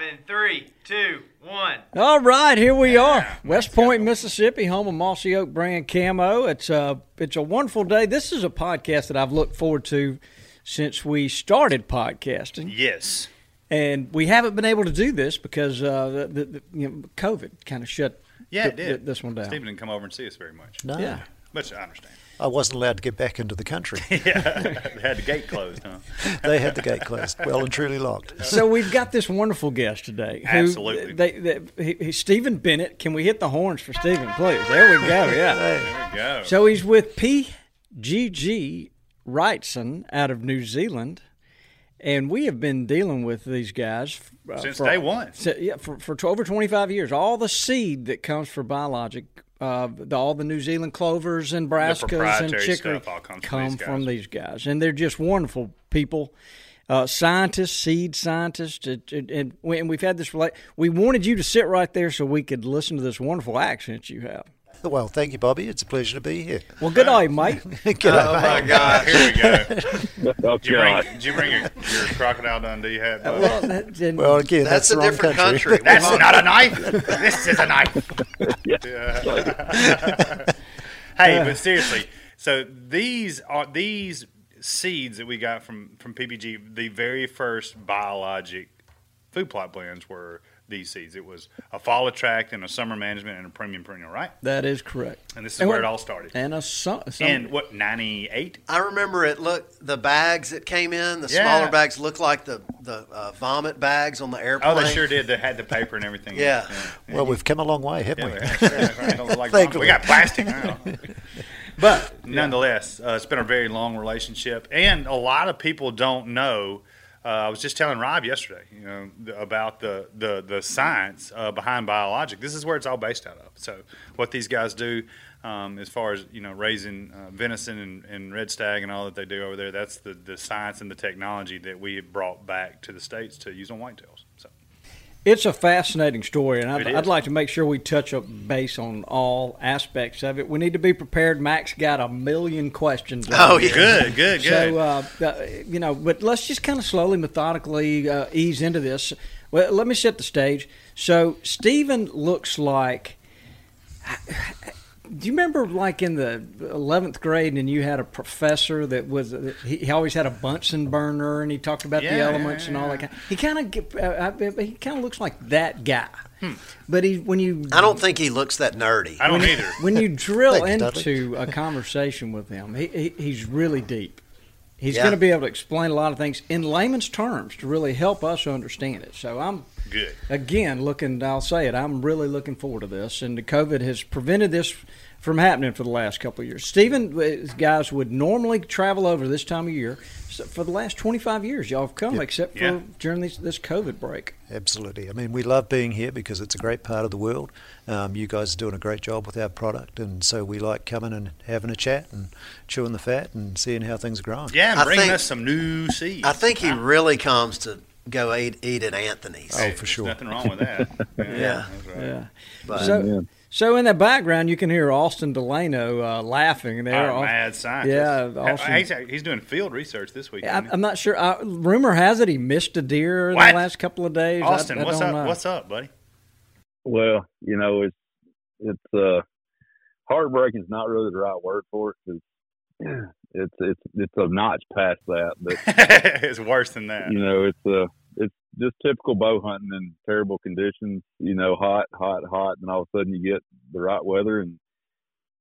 Live in three, two, one. All right, here we are, West Point, Mississippi, home of Mossy Oak brand camo. It's a it's a wonderful day. This is a podcast that I've looked forward to since we started podcasting, Yes. and we haven't been able to do this because uh, the, the, the, you know, COVID kind of shut Yeah, th- it did. th- this one down. Stephen didn't come over and see us very much. No, Yeah. Which I understand. I wasn't allowed to get back into the country. yeah. they had the gate closed, huh? they had the gate closed, well and truly locked. So we've got this wonderful guest today. Who, Absolutely. They, they, he, he, Stephen Bennett. Can we hit the horns for Stephen, please? There we go. Yeah. There we go. So he's with PGG Wrightson out of New Zealand, and we have been dealing with these guys uh, Since for- day one. so- yeah, for, for t- over 25 years. All the seed that comes for biologic, uh, the, all the New Zealand clovers and brassicas and chicory comes from come these from these guys, and they're just wonderful people. Uh, scientists, seed scientists, it, and, we, and we've had this. We wanted you to sit right there so we could listen to this wonderful accent you have. Well, thank you, Bobby. It's a pleasure to be here. Well, good night, mate. G'day, Oh my mate. gosh. Here we go. Oh, Did you bring, did you bring your, your crocodile Dundee hat? bud? well, that, and- Well, again, that's, That's a different country. country. That's not a knife. this is a knife. Yeah. hey, but seriously, so these are these seeds that we got from from PPG. The very first biologic food plot blends were these seeds. It was a fall attract and a summer management and a premium perennial, right? that is correct. And this is And where what- it all started. And a son. some- And what ninety eight? I remember it. Look, the bags that came in, the Yeah. smaller bags looked like the the uh, vomit bags on the airplane. Oh, they sure did. They had the paper and everything. Yeah. Well, we've come a long way, haven't they we? actually- they like Thankfully. we got plastic now. But nonetheless, uh, it's been a very long relationship, and a lot of people don't know. Uh, I was just telling Rob yesterday, you know, th- about the the the science uh, behind biologic. This is where it's all based out of. So, what these guys do, um, as far as you know, raising uh, venison and, and red stag and all that they do over there, that's the the science and the technology that we have brought back to the states to use on whitetails. So, It's a fascinating story, and I'd, I'd like to make sure we touch up base on all aspects of it. We need to be prepared. Max got a million questions. Oh, yeah. good, good, good. So, uh, uh, you know, but let's just kind of slowly, methodically uh, ease into this. Well, let me set the stage. So, Stephen looks like. Do you remember, like in the eleventh grade, and you had a professor that was he, he always had a Bunsen burner, and he talked about the elements yeah, and all yeah. that. Kind he kind of uh, he kind of looks like that guy. But he when you I don't think he looks that nerdy. I don't either. when you drill Thanks, Dudley. into a conversation with him, he, he he's really deep. He's Yeah. going to be able to explain a lot of things in layman's terms to really help us understand it. So I'm Good. again looking. I'll say it. I'm really looking forward to this. And the COVID has prevented this from happening for the last couple of years. Stephen, uh, guys would normally travel over this time of year. So for the last 25 years, y'all have come, except for Yeah. during this, this COVID break. Absolutely. I mean, we love being here because it's a great part of the world. Um, you guys are doing a great job with our product, and so we like coming and having a chat and chewing the fat and seeing how things are growing. Yeah, and bringing think- us some new seeds. I think he really comes to go eat, eat at Anthony's. Oh, Hey, for there's sure. Nothing wrong with that. Yeah. Yeah. that's right. Yeah. But So, so in the background, you can hear Austin Delano uh, laughing there. Our Aus- mad scientist. Yeah, Austin. He's, he's doing field research this week. I, I'm not sure. Uh, rumor has it he missed a deer in What? the last couple of days. Austin, I what's up? know. What's up, buddy? Well, you know, it's it's uh, heartbreaking is not really the right word for it because it's it's it's a notch past that. But it's worse than that. you know, it's uh, it's just typical bow hunting in terrible conditions. You know, hot, hot, hot, and all of a sudden you get the right weather and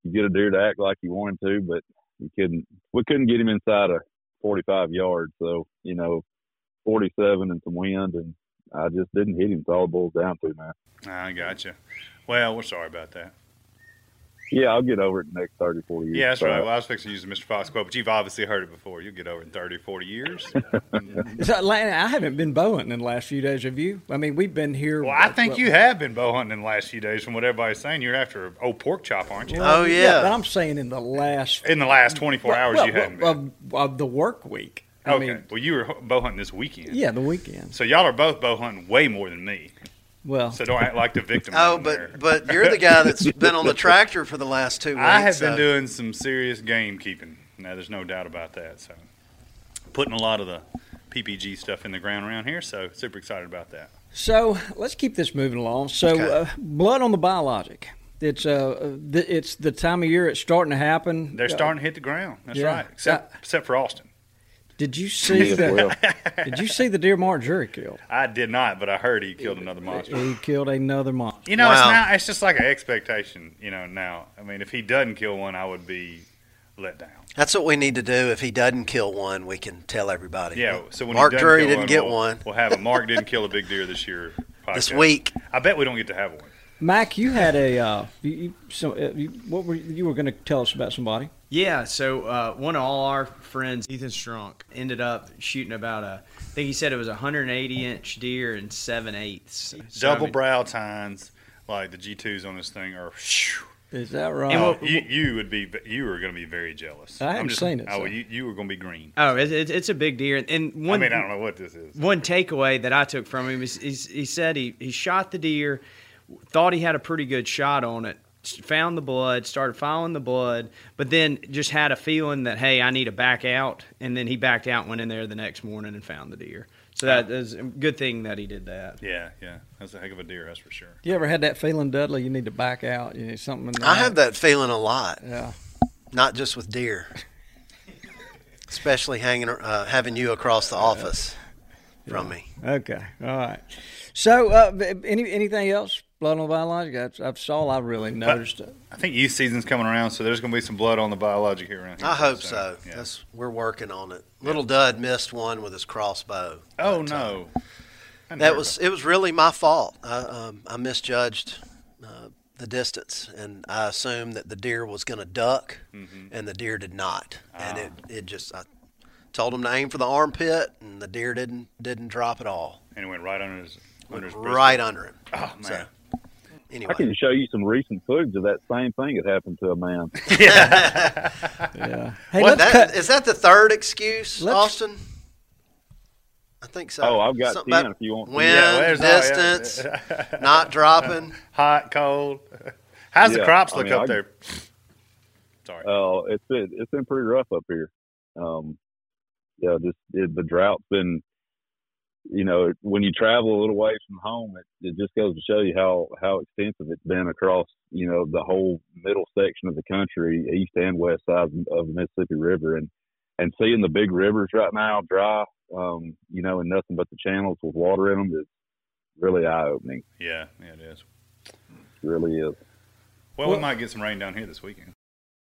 you get a deer to act like you want him to, but you couldn't. We couldn't get him inside of 45 yards, so you know, 47 and some wind, and I just didn't hit him. It's all boils down to, man. I gotcha. Well, we're sorry about that. Yeah, I'll get over it in the next 30, 40 years. Yeah, that's So, right. Well, I was fixing to use the Mr. Fox quote, but you've obviously heard it before. You'll get over it in 30, 40 years. So, Lan- I haven't been bow hunting in the last few days. Have you? I mean, we've been here. well, I think you have been bow hunting in the last few days from what everybody's saying. You're after an old pork chop, aren't you? Oh, yeah. but I'm saying in the last In the last 24 hours, well, you haven't been. of, of the work week. I okay. mean, well, you were bow hunting this weekend. yeah, the weekend. So y'all are both bow hunting way more than me. Well, So don't act like the victim. Oh, down there. but but you're the guy that's been on the tractor for the last two weeks. I have been so- doing some serious game keeping. Now, there's no doubt about that. So, putting a lot of the PPG stuff in the ground around here. So, super excited about that. so let's keep this moving along. So, Okay. uh, blood on the biologic. It's uh, th- it's the time of year it's starting to happen. They're Uh, starting to hit the ground. That's yeah. right. Except, except for Austin. Did you see as the? well. did you see the deer Mark Drury killed? I did not, but I heard he killed another monster. He killed another monster. You know, it's Wow. now it's just like an expectation. You know, now I mean, if he doesn't kill one, I would be let down. That's what we need to do. If he doesn't kill one, we can tell everybody. Yeah. So when Mark he Drury didn't one, get we'll, one We'll have a Mark didn't kill a big deer this year. this week. I bet we don't get to have one. Mac, you had a uh, you, you, so uh, you, what were you, you were going to tell us about somebody? Yeah, so uh, one of all our friends, Ethan Strunk, ended up shooting about a, I think he said it was a 180 inch deer and seven eighths. So, I Double mean- brow tines, like the G2s on this thing are. Phew, Is that right? And Oh, you, you would be you were going to be very jealous. I I'm haven't just- seen it, Oh, so. you, you were going to be green. Oh, it's, it's it's a big deer. And- And one, I mean, I don't know what this is. one takeaway that I took from him is, is he said he, he shot the deer, thought he had a pretty good shot on it, s- found the blood, started following the blood, but then just had a feeling that hey, I need to back out, and then he backed out, went in there the next morning and found the deer. So that is a good thing that he did that. Yeah, yeah, that's a heck of a deer, that's for sure. you ever had that feeling, Dudley? You need to back out. You need something. in I that? have that feeling a lot, Yeah. not just with deer, especially hanging uh, having you across the office from me. Okay. All right. So, uh, any anything else? Blood on the biologic. That's, that's all I really noticed. I think youth season's coming around, so there's going to be some blood on the biologic here around here. I hope so. yeah. That's, we're working on it. Little Dud missed one with his crossbow. Oh no, That was it. Was really my fault. I, um, I misjudged uh, the distance, and I assumed that the deer was going to duck, Mm-hmm. and the deer did not. And it, Ah. it just I told him to aim for the armpit, and the deer didn't didn't drop at all. and it went right under his under his Right under him. Oh man, So, anyway, I can show you some recent footage of that same thing that happened to a man. Yeah. Hey, What, that, cut. is that the third excuse, Let's- Austin? I think so. Oh, I've got Something 10 if you want to. Wind, Yeah, there's all- yeah. distance, not dropping. hot, cold. How's the Yeah, crops I look mean, up I- there? Sorry. Oh, it's been it's been pretty rough up here. Um, yeah, just it, the drought's been. You know, when you travel a little way from home, it, it just goes to show you how how extensive it's been across you know the whole middle section of the country, east and west side of the Mississippi River, and and seeing the big rivers right now dry, um, you know, and nothing but the channels with water in them is really eye opening. yeah, yeah, it is. It really is. Well, Well- we might get some rain down here this weekend.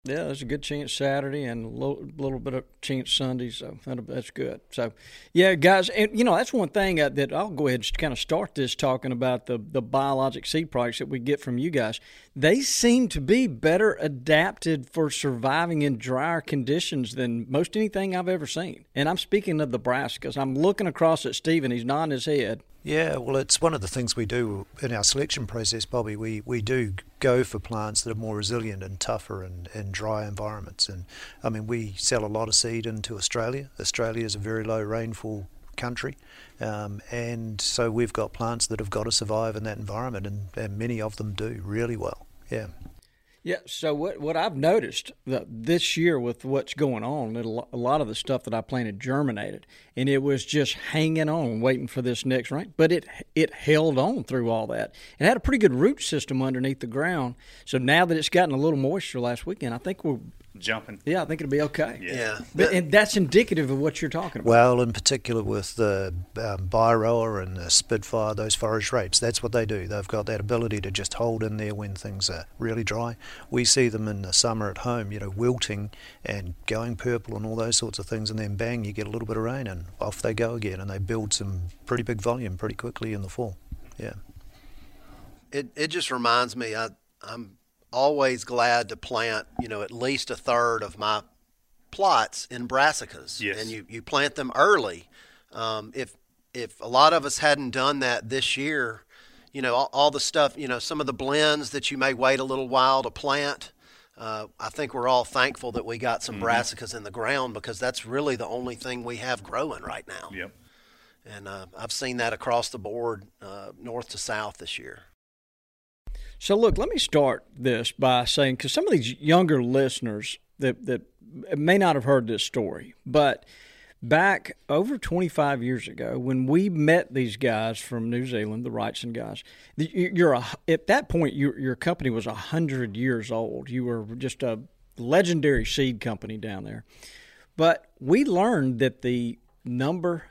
Yeah, there's a good chance Saturday and a little, little bit of chance Sunday, so that, that's good. So, yeah, guys, and you know that's one thing uh, that I'll go ahead and kind of start this talking about the the biologic seed products that we get from you guys. They seem to be better adapted for surviving in drier conditions than most anything I've ever seen. And I'm speaking of the brassicas. I'm looking across at Stephen; he's nodding his head. Yeah, well, it's one of the things we do in our selection process, Bobby. We, we do go for plants that are more resilient and tougher in, in dry environments. And I mean, we sell a lot of seed into Australia. Australia is a very low rainfall country. Um, and so we've got plants that have got to survive in that environment, and, and many of them do really well. Yeah. Yeah. So what what I've noticed this year with what's going on, a lot of the stuff that I planted germinated, and it was just hanging on, waiting for this next rain. But it it held on through all that. It had a pretty good root system underneath the ground. So now that it's gotten a little moisture last weekend, I think we're Jumping. yeah, I think it'll be okay. Yeah. But, and that's indicative of what you're talking about. Well, in particular with the um, Bayroa and the Spitfire, those forage rapes, that's what they do. They've got that ability to just hold in there when things are really dry. We see them in the summer at home, you know, wilting and going purple and all those sorts of things, and then bang, you get a little bit of rain and off they go again, and they build some pretty big volume pretty quickly in the fall. Yeah. It it just reminds me I I'm always glad to plant, you know, at least a third of my plots in brassicas. Yes. And you, you plant them early. Um, if if a lot of us hadn't done that this year, you know, all, all the stuff, you know, some of the blends that you may wait a little while to plant. Uh, I think we're all thankful that we got some brassicas in the ground because that's really the only thing we have growing right now. Yep. And uh, I've seen that across the board, uh, north to south this year. So, look, let me start this by saying because some of these younger listeners that that may not have heard this story, but back over 25 years ago, when we met these guys from New Zealand, the Wrightson guys, you- you're a, at that point your your company was hundred years old. You were just a legendary seed company down there, but we learned that the number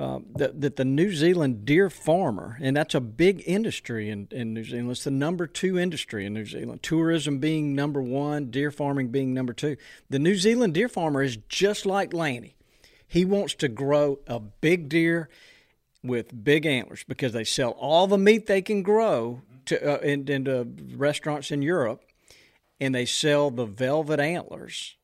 uh, that, that the New Zealand deer farmer, and that's a big industry in, in New Zealand. It's the number two industry in New Zealand. Tourism being number one, deer farming being number two. The New Zealand deer farmer is just like Lanny. He wants to grow a big deer with big antlers because they sell all the meat they can grow to uh, restaurants in Europe, and they sell the velvet antlers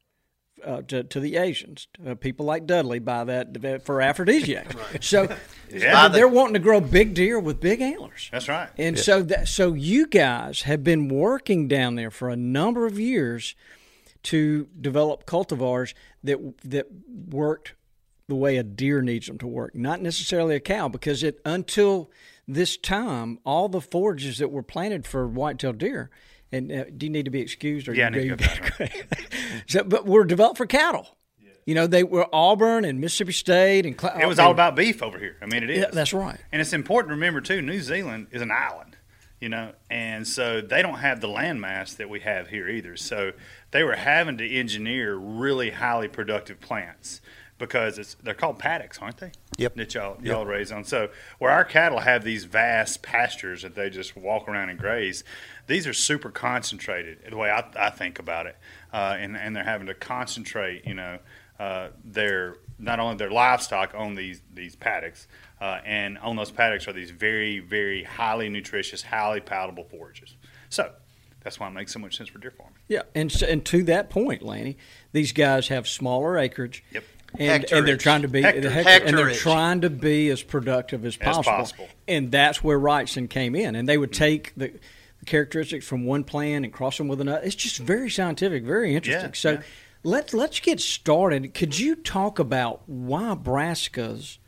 uh, to, to the Asians. Uh, people like Dudley buy that for aphrodisiacs. So Yeah. they're wanting to grow big deer with big antlers. That's right. And so that so you guys have been working down there for a number of years to develop cultivars that that worked the way a deer needs them to work, not necessarily a cow, because it until this time, all the forages that were planted for whitetail deer, and uh, do you need to be excused? Or Yeah, you, need to you- go so, but were developed for cattle. You know, they were Auburn and Mississippi State and Cla- It was all about beef over here. I mean, it is. Yeah, that's right. And it's important to remember too. New Zealand is an island, you know, and so they don't have the landmass that we have here either. So they were having to engineer really highly productive plants because it's they're called paddocks, aren't they? Yep. That y'all y'all raise on. So where our cattle have these vast pastures that they just walk around and graze, these are super concentrated. The way I, I think about it, uh, and and they're having to concentrate, you know, uh, their not only their livestock on these these paddocks, uh, and on those paddocks are these very very highly nutritious, highly palatable forages. So that's why it makes so much sense for deer farming. Yeah, and so, and to that point, Lanny, these guys have smaller acreage. Yep. And, and they're trying to be Hectare. the hectare- and they're trying to be as productive as possible. possible. And that's where Wrightson came in. And they would take the, the characteristics from one plant and cross them with another. It's just very scientific, very interesting. Yeah, so yeah. let's let's get started. Could you talk about why brassicas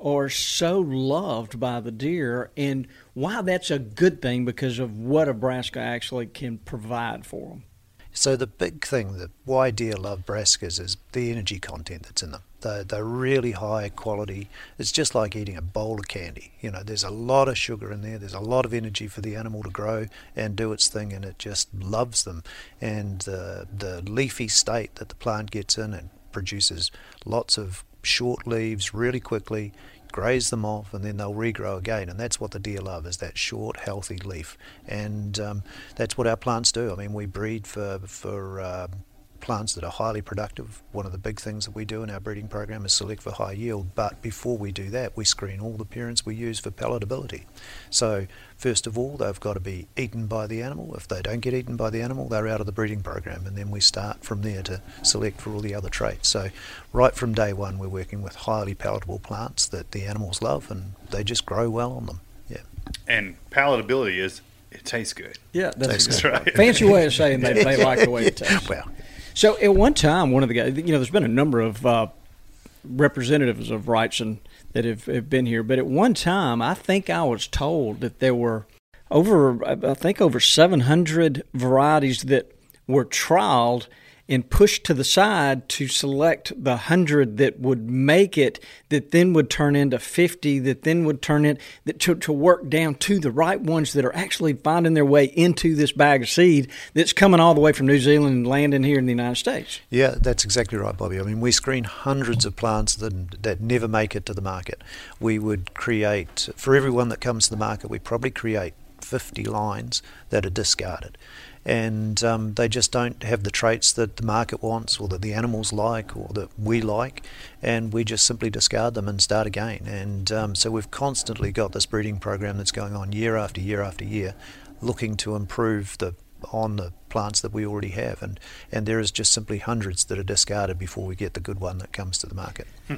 are so loved by the deer and why that's a good thing because of what a brassica actually can provide for them? So the big thing that why deer love brassicas is the energy content that's in them. They're, they're really high quality. It's just like eating a bowl of candy. You know, there's a lot of sugar in there. There's a lot of energy for the animal to grow and do its thing, and it just loves them. And uh, the leafy state that the plant gets in and produces lots of short leaves really quickly graze them off and then they'll regrow again and that's what the deer love is that short healthy leaf and um, that's what our plants do i mean we breed for for uh, plants that are highly productive one of the big things that we do in our breeding program is select for high yield but before we do that we screen all the parents we use for palatability so first of all they've got to be eaten by the animal if they don't get eaten by the animal they're out of the breeding program and then we start from there to select for all the other traits so right from day one we're working with highly palatable plants that the animals love and they just grow well on them yeah And palatability is it tastes good. Yeah, that's, Tastes a good. Right. fancy way of saying they, they like the way it tastes. well So at one time, one of the guys, you know, there's been a number of uh, representatives of Wrightson that have, have been here, but at one time, I think I was told that there were over I think over 700 varieties that were trialed and pushed to the side to select the 100 that would make it that then would turn into 50 that then would turn it that to, to work down to the right ones that are actually finding their way into this bag of seed that's coming all the way from New Zealand and landing here in the United States. Yeah, that's exactly right, Bobby. I mean, we screen hundreds of plants that, that never make it to the market. We would create, for everyone that comes to the market, we probably create 50 lines that are discarded and um, they just don't have the traits that the market wants or that the animals like or that we like and we just simply discard them and start again. And um, so we've constantly got this breeding program that's going on year after year after year looking to improve the on the plants that we already have. And and there is just simply hundreds that are discarded before we get the good one that comes to the market. Hmm.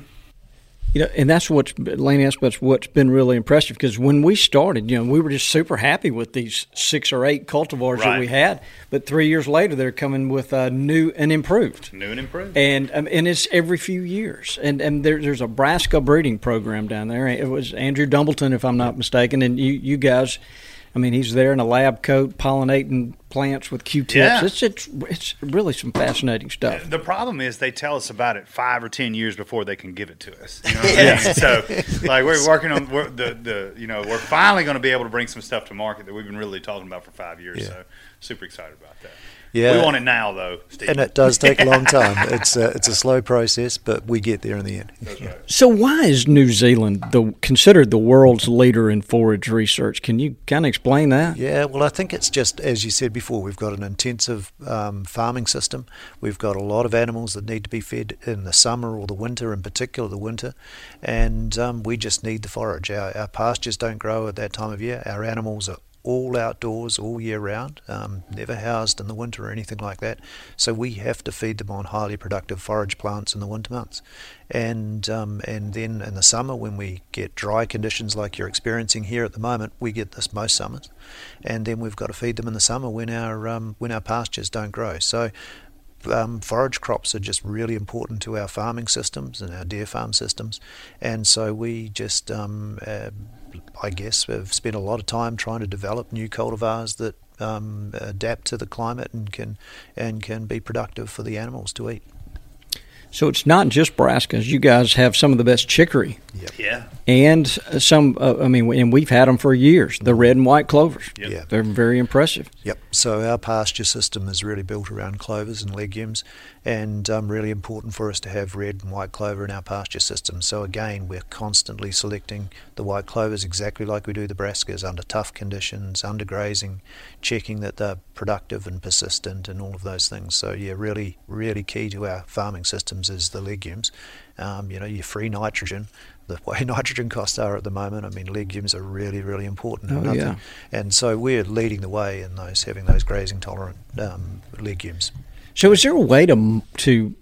You know, and that's what's Lane asked. That's what's been really impressive because when we started, you know, we were just super happy with these six or eight cultivars right. that we had. But three years later, they're coming with uh, new and improved, new and improved, and um, and it's every few years. And and there, there's a Brassica breeding program down there. It was Andrew Dumbleton, if I'm not mistaken, and you you guys I mean, he's there in a lab coat pollinating plants with Q-tips. Yeah. It's, it's it's really some fascinating stuff. The problem is they tell us about it five or ten years before they can give it to us. You know yeah. So, like, we're working on we're, the the you know we're finally going to be able to bring some stuff to market that we've been really talking about for five years. Yeah. So, super excited about that. Yeah, we want it now, though, Steve. And it does take a long time. it's a, it's a slow process, but we get there in the end. Right. So, why is New Zealand the considered the world's leader in forage research? Can you kind of explain that? Yeah, well, I think it's just as you said before. We've got an intensive um, farming system. We've got a lot of animals that need to be fed in the summer or the winter, in particular the winter, and um, we just need the forage. Our, our pastures don't grow at that time of year. Our animals are all outdoors all year round, um, never housed in the winter or anything like that. So we have to feed them on highly productive forage plants in the winter months, and um, and then in the summer when we get dry conditions like you're experiencing here at the moment, we get this most summers, and then we've got to feed them in the summer when our um, when our pastures don't grow. So. Um, forage crops are just really important to our farming systems and our deer farm systems, and so we just um, uh, I guess, have spent a lot of time trying to develop new cultivars that um, adapt to the climate and can and can be productive for the animals to eat. So it's not just brassicas. You guys have some of the best chicory. Yep. Yeah. And some, uh, I mean, and we've had them for years. The red and white clovers. Yep. Yeah. They're very impressive. Yep. So our pasture system is really built around clovers and legumes, and um, really important for us to have red and white clover in our pasture system. So again, we're constantly selecting the white clovers exactly like we do the brassicas under tough conditions, under grazing, checking that they're productive and persistent, and all of those things. So yeah, really, really key to our farming systems is the legumes. Um, you know, your free nitrogen, the way nitrogen costs are at the moment. I mean, legumes are really, really important. Oh, yeah. And so we're leading the way in those having those grazing tolerant um, legumes. So, is there a way to to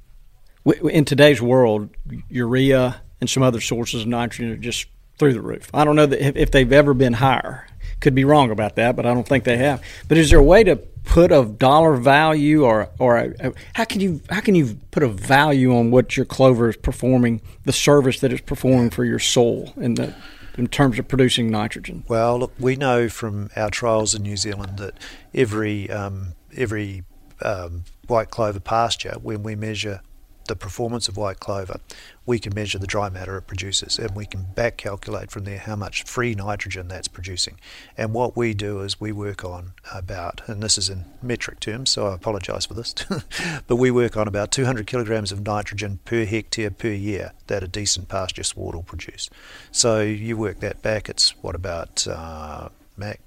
in today's world, urea and some other sources of nitrogen are just through the roof? I don't know if they've ever been higher. Could be wrong about that, but I don't think they have. But is there a way to put a dollar value, or or a, how can you how can you put a value on what your clover is performing, the service that it's performing for your soil, in the in terms of producing nitrogen? Well, look, we know from our trials in New Zealand that every um, every um, white clover pasture, when we measure the performance of white clover, we can measure the dry matter it produces and we can back calculate from there how much free nitrogen that's producing. And what we do is we work on about, and this is in metric terms, so I apologise for this, but we work on about 200 kilograms of nitrogen per hectare per year that a decent pasture sward will produce. So you work that back, it's what about, uh, Mac?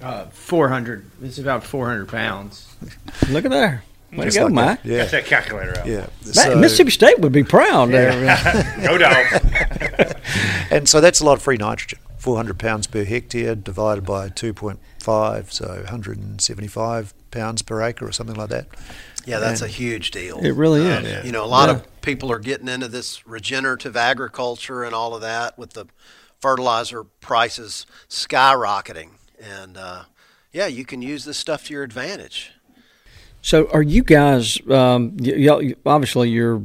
Uh, 400. It's about 400 pounds. Look at there. Way to go, like Mike. Yeah. Got that calculator out. Yeah. So, Mississippi State would be proud yeah. no doubt. and so that's a lot of free nitrogen. 400 pounds per hectare divided by 2.5, so 175 pounds per acre or something like that. Yeah, that's and a huge deal. It really is. yeah. You know, a lot yeah. of people are getting into this regenerative agriculture and all of that with the fertilizer prices skyrocketing. And uh, yeah, you can use this stuff to your advantage. So, are you guys? Um, y- y- obviously, you're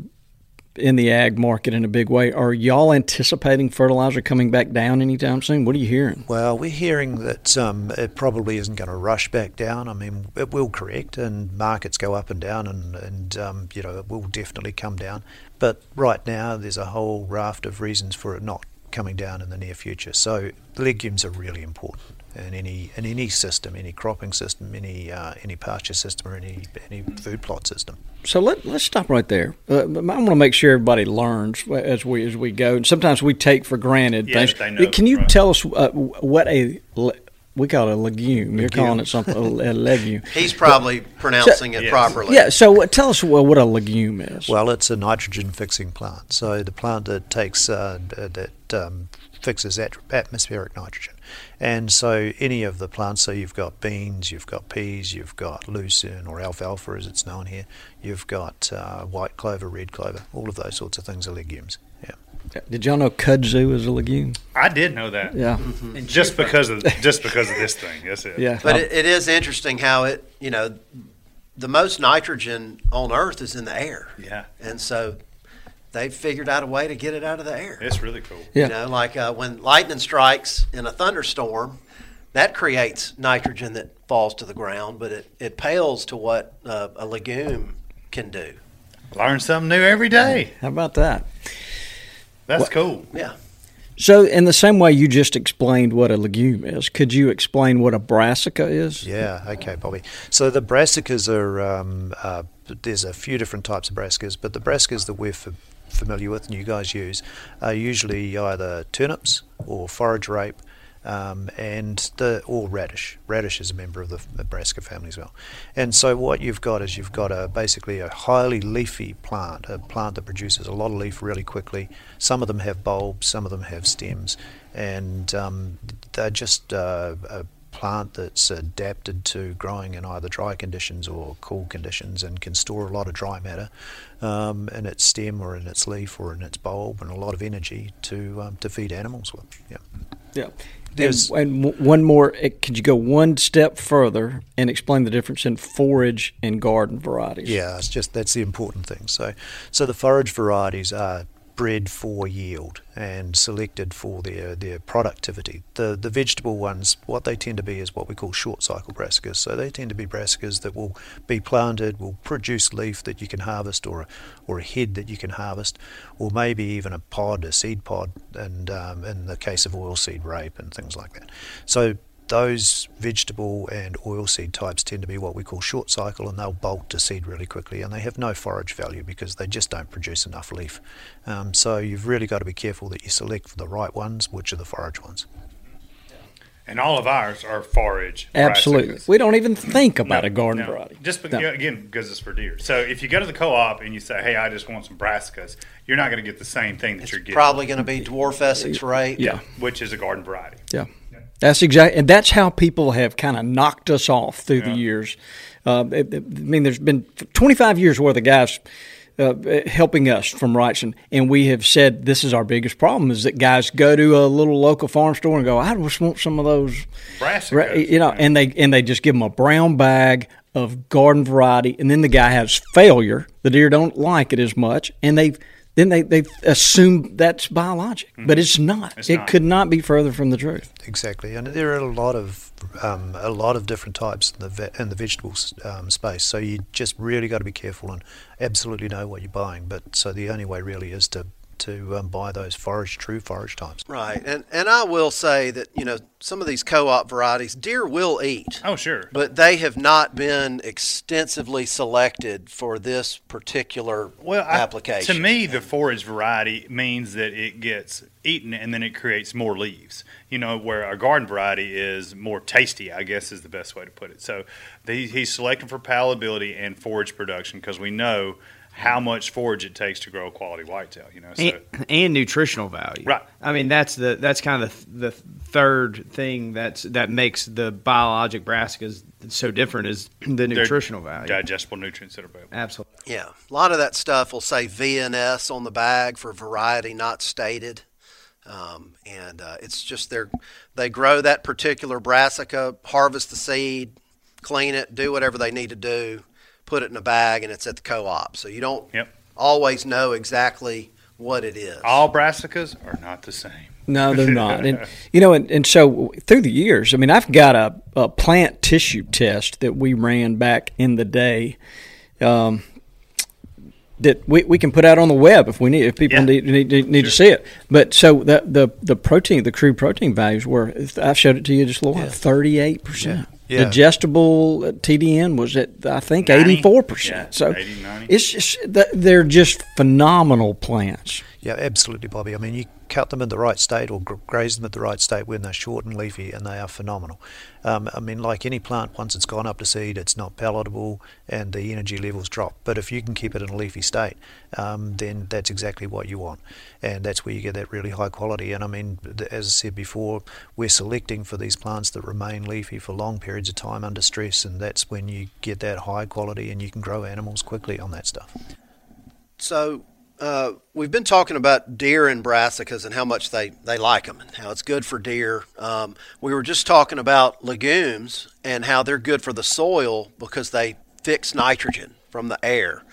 in the ag market in a big way. Are y'all anticipating fertilizer coming back down anytime soon? What are you hearing? Well, we're hearing that um, it probably isn't going to rush back down. I mean, it will correct, and markets go up and down, and, and um, you know it will definitely come down. But right now, there's a whole raft of reasons for it not coming down in the near future. So legumes are really important in any in any system, any cropping system, any uh, any pasture system, or any any food plot system. So let let's stop right there. Uh, I want to make sure everybody learns as we as we go. And sometimes we take for granted Yeah, things. they know, Can you right. tell us uh, what a le- we call it a legume? You're calling it something a, a legume. He's probably pronouncing it Yes. properly. Yeah. So what- tell us what, what a legume is. Well, it's a nitrogen fixing plant. So the plant that takes uh, that um, fixes at- atmospheric nitrogen. And so any of the plants, so you've got beans, you've got peas, you've got lucerne or alfalfa as it's known here, you've got uh, white clover, red clover, all of those sorts of things are legumes. Yeah. Did y'all know kudzu is a legume? I did know that. Yeah. And just because of just because of this thing. That's it. Yeah. But it, it is interesting how it, you know, the most nitrogen on Earth is in the air. Yeah. And so they've figured out a way to get it out of the air. It's really cool. Yeah. You know, like uh, when lightning strikes in a thunderstorm, that creates nitrogen that falls to the ground, but it, it pales to what uh, a legume can do. Learn something new every day. How about that? That's cool. Yeah. So, in the same way you just explained what a legume is, could you explain what a brassica is? Yeah, okay, Bobby. So the brassicas are, um, uh, there's a few different types of brassicas, but the brassicas that we're f- familiar with and you guys use are usually either turnips or forage rape um, and the or radish. Radish is a member of the, brassica family as well. And so what you've got is you've got a basically a highly leafy plant, a plant that produces a lot of leaf really quickly. Some of them have bulbs, some of them have stems, and um, they're just uh, a plant that's adapted to growing in either dry conditions or cool conditions and can store a lot of dry matter um, in its stem or in its leaf or in its bulb and a lot of energy to um, to feed animals with. Yeah. Yeah. There's- and, and one more, eh, could you go one step further and explain the difference in forage and garden varieties? Yeah, it's just that's the important thing. So, so the forage varieties are bred for yield and selected for their, their productivity. The the vegetable ones, what they tend to be is what we call short cycle brassicas. So they tend to be brassicas that will be planted, will produce leaf that you can harvest, or a, or a head that you can harvest, or maybe even a pod, a seed pod, and um, in the case of oilseed rape and things like that. So those vegetable and oilseed types tend to be what we call short cycle and they'll bolt to seed really quickly and they have no forage value because they just don't produce enough leaf. Um, so you've really got to be careful that you select the right ones, which are the forage ones. And all of ours are forage. Absolutely. brassicas. We don't even think about No, a garden no. variety. Just be- No. again because it's for deer. So if you go to the co-op and you say, "Hey, I just want some brassicas," you're not going to get the same thing that It's you're getting, probably going to be dwarf Essex right? Yeah. which is a garden variety. Yeah. That's exactly, and that's how people have kind of knocked us off through the years. Uh, it- it- I mean, there's been 25 years worth of guys uh, helping us from Wrightson, and we have said this is our biggest problem: is that guys go to a little local farm store and go, "I just want some of those Brassicas, you know," yeah. and they and they just give them a brown bag of garden variety, and then the guy has failure. The deer don't like it as much, and they. Then they, they assume that's biologic, but it's not. Mm-hmm. It's it not. could not be further from the truth. Exactly, and there are a lot of um, a lot of different types in the ve- in the vegetables um, space. So you just really got to be careful and absolutely know what you're buying. But so the only way really is to to um, buy those forage true forage types. Right. And and I will say that, you know, some of these co-op varieties deer will eat. Oh, sure. But they have not been extensively selected for this particular Well, I- application. to me, the forage variety means that it gets eaten and then it creates more leaves. You know, where a garden variety is more tasty, I guess is the best way to put it. So the, he's selecting for palatability and forage production because we know how much forage it takes to grow a quality whitetail. You know, so and, and nutritional value. Right. I mean, that's the that's kind of the, the third thing that's that makes the biologic brassicas so different is the their nutritional value. digestible nutrients that are available. Absolutely. Yeah, a lot of that stuff will say VNS on the bag for variety not stated, um, and uh, it's just they they grow that particular brassica, harvest the seed, clean it, do whatever they need to do, put it in a bag, and it's at the co-op. So you don't Yep. always know exactly what it is. All brassicas are not the same. No, they're not. And you know, and, and so through the years, I mean, I've got a, a plant tissue test that we ran back in the day. Um, that we, we can put out on the web if we need if people Yeah. need need, need to see it. But so the the the protein the crude protein values were I showed it to you just a little thirty eight percent. Yeah. Digestible uh, TDN was at I think eighty four percent. So 80, it's just they're just phenomenal plants. Yeah, absolutely, Bobby. I mean, you cut them in the right state or graze them at the right state when they're short and leafy, and they are phenomenal. Um, I mean, like any plant, once it's gone up to seed, it's not palatable and the energy levels drop. But if you can keep it in a leafy state, um, then that's exactly what you want, and that's where you get that really high quality. And I mean, as I said before, we're selecting for these plants that remain leafy for long periods of time under stress, and that's when you get that high quality and you can grow animals quickly on that stuff. So uh, we've been talking about deer and brassicas and how much they, they like them and how it's good for deer. Um, we were just talking about legumes and how they're good for the soil because they fix nitrogen from the air.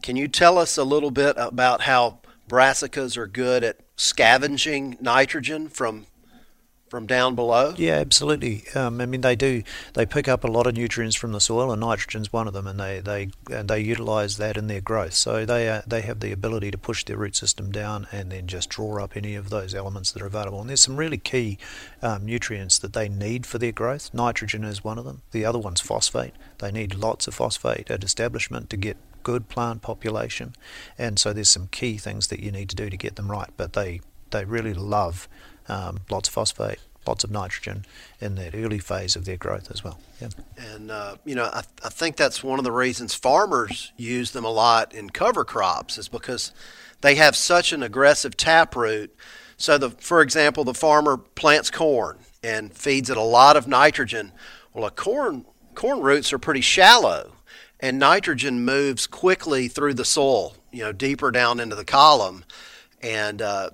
Can you tell us a little bit about how brassicas are good at scavenging nitrogen from from down below? Yeah, absolutely. Um, I mean, they do. They pick up a lot of nutrients from the soil, and nitrogen's one of them, and they they and they utilize that in their growth. So they uh, they have the ability to push their root system down and then just draw up any of those elements that are available. And there's some really key um, nutrients that they need for their growth. Nitrogen is one of them. The other one's phosphate. They need lots of phosphate at establishment to get good plant population, and so there's some key things that you need to do to get them right. But they they really love um, lots of phosphate, lots of nitrogen in that early phase of their growth as well. Yeah. And, uh, you know, I, I think that's one of the reasons farmers use them a lot in cover crops is because they have such an aggressive taproot. So, the, for example, the farmer plants corn and feeds it a lot of nitrogen. Well, a corn, corn roots are pretty shallow, and nitrogen moves quickly through the soil, you know, deeper down into the column. And uh,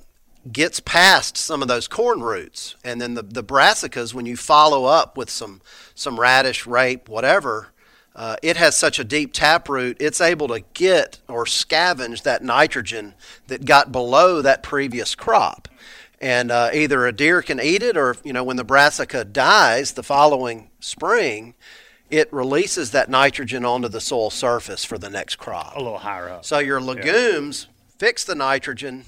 gets past some of those corn roots, and then the, the brassicas, when you follow up with some some radish, rape, whatever, uh, it has such a deep taproot, it's able to get or scavenge that nitrogen that got below that previous crop. And uh, either a deer can eat it, or you know, when the brassica dies the following spring, it releases that nitrogen onto the soil surface for the next crop. A little higher up. So your legumes fix the nitrogen,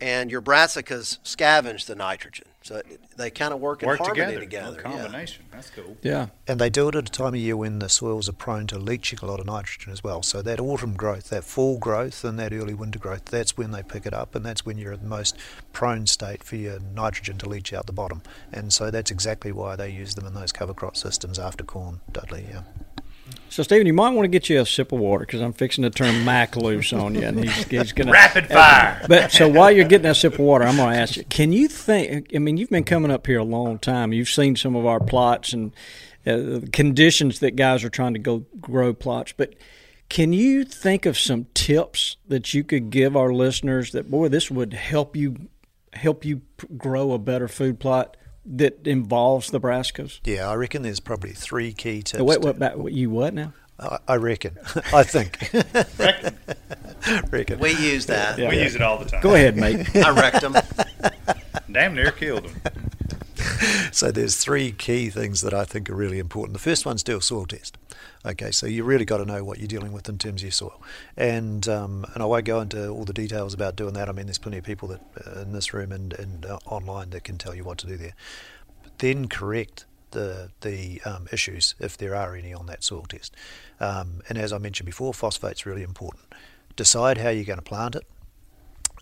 and your brassicas scavenge the nitrogen. So they kind of work in harmony together. together. A yeah. combination. That's cool. Yeah. And they do it at a time of year when the soils are prone to leaching a lot of nitrogen as well. So that autumn growth, that fall growth, and that early winter growth, that's when they pick it up, and that's when you're at the most prone state for your nitrogen to leach out the bottom. And so that's exactly why they use them in those cover crop systems after corn, Dudley. Yeah. So, Stephen, you might want to get you a sip of water because I'm fixing to turn Mac loose on you, and he's, he's going to Rapid fire. But so while you're getting that sip of water, I'm going to ask you: Can you think? I mean, you've been coming up here a long time. You've seen some of our plots and uh, conditions that guys are trying to go grow plots, but. Can you think of some tips that you could give our listeners that boy this would help you help you grow a better food plot that involves the brassicas? Yeah, I reckon there's probably three key tips. Wait, to- what, back, what you what now? I, I reckon. I think. reckon. We use that. Yeah. We use it all the time. Go ahead, mate. I wrecked them. Damn near killed him. So there's three key things that I think are really important. The first one's do a soil test. Okay, so you really got to know what you're dealing with in terms of your soil, and um, and I won't go into all the details about doing that. I mean, there's plenty of people that uh, in this room and and uh, online that can tell you what to do there. But then correct the the um, issues if there are any on that soil test. Um, and as I mentioned before, phosphate's really important. Decide how you're going to plant it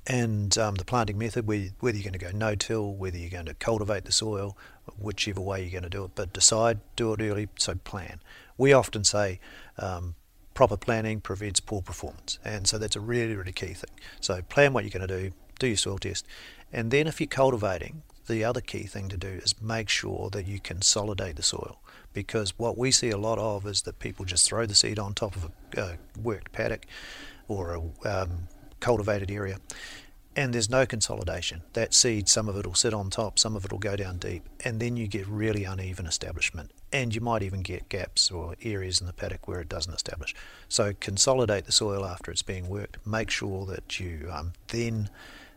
and um, the planting method, whether, you're going to go no-till, whether you're going to cultivate the soil, whichever way you're going to do it. But decide, do it early, so plan. We often say um, proper planning prevents poor performance, and so that's a really, really key thing. So plan what you're going to do, do your soil test, and then if you're cultivating, the other key thing to do is make sure that you consolidate the soil. Because what we see a lot of is that people just throw the seed on top of a uh, worked paddock or a um, cultivated area and there's no consolidation. That seed, some of it will sit on top, some of it will go down deep, and then you get really uneven establishment, and you might even get gaps or areas in the paddock where it doesn't establish. So consolidate the soil after it's being worked. Make sure that you um, then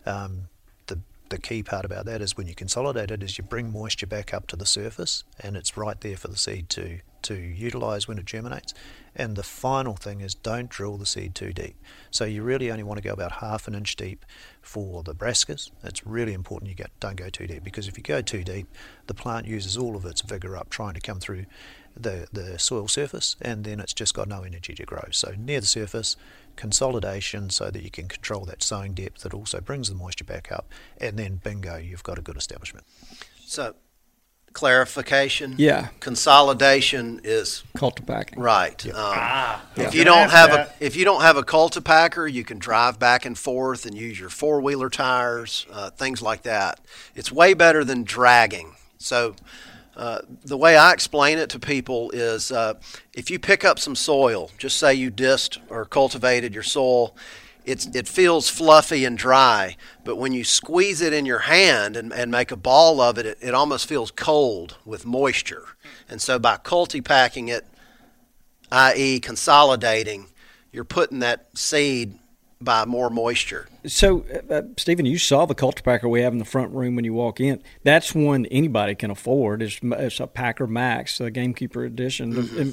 um, the the key part about that is when you consolidate it is you bring moisture back up to the surface, and it's right there for the seed to to utilize when it germinates. And the final thing is don't drill the seed too deep. So you really only want to go about half an inch deep for the brassicas. It's really important you get, don't go too deep because if you go too deep, the plant uses all of its vigor up trying to come through the, the soil surface and then it's just got no energy to grow. So near the surface, consolidation so that you can control that sowing depth that also brings the moisture back up and then bingo, you've got a good establishment. So, clarification. Yeah. Consolidation is Cultipacking. right. Um, Ah, If you don't have a if you don't have a cultipacker, you can drive back and forth and use your four wheeler tires, uh, things like that. It's way better than dragging. So. Uh, the way I explain it to people is uh, if you pick up some soil, just say you dissed or cultivated your soil, it's, it feels fluffy and dry, but when you squeeze it in your hand and, and make a ball of it, it, it almost feels cold with moisture. And so by cultipacking it, i.e., consolidating, you're putting that seed by more moisture. So, uh, uh, Stephen, you saw the cultipacker we have in the front room when you walk in. That's one anybody can afford. It's, it's a Packer Max, the Gamekeeper Edition, a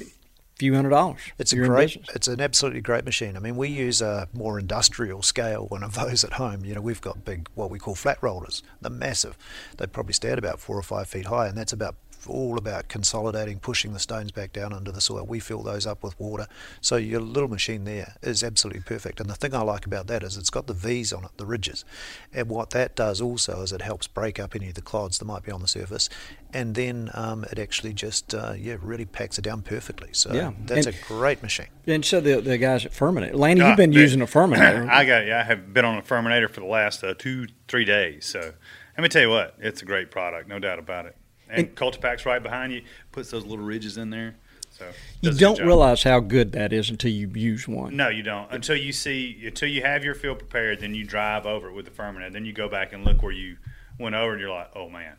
few hundred dollars. It's a great, business. it's an absolutely great machine. I mean, we use a more industrial scale one of those at home. You know, we've got big, what we call flat rollers. They're massive. They probably stand about four or five feet high, and that's about all about consolidating, pushing the stones back down into the soil. We fill those up with water. So your little machine there is absolutely perfect. And the thing I like about that is it's got the V's on it, the ridges. And what that does also is it helps break up any of the clods that might be on the surface. And then um, it actually just, uh, yeah, really packs it down perfectly. So Yeah. that's And- a great machine. And so the, the guys at Firminator. Lanny, Ah, you've been man. using a Firminator. I got yeah. I have been on a Firminator for the last uh, two three days. So let me tell you what, it's a great product, no doubt about it. And, And- Cultipac's right behind you, puts those little ridges in there. So you does a good don't realize how good that is until you use one. No, you don't. Until you see, until you have your field prepared, then you drive over it with the Firminator. Then you go back and look where you went over, and you're like, oh man,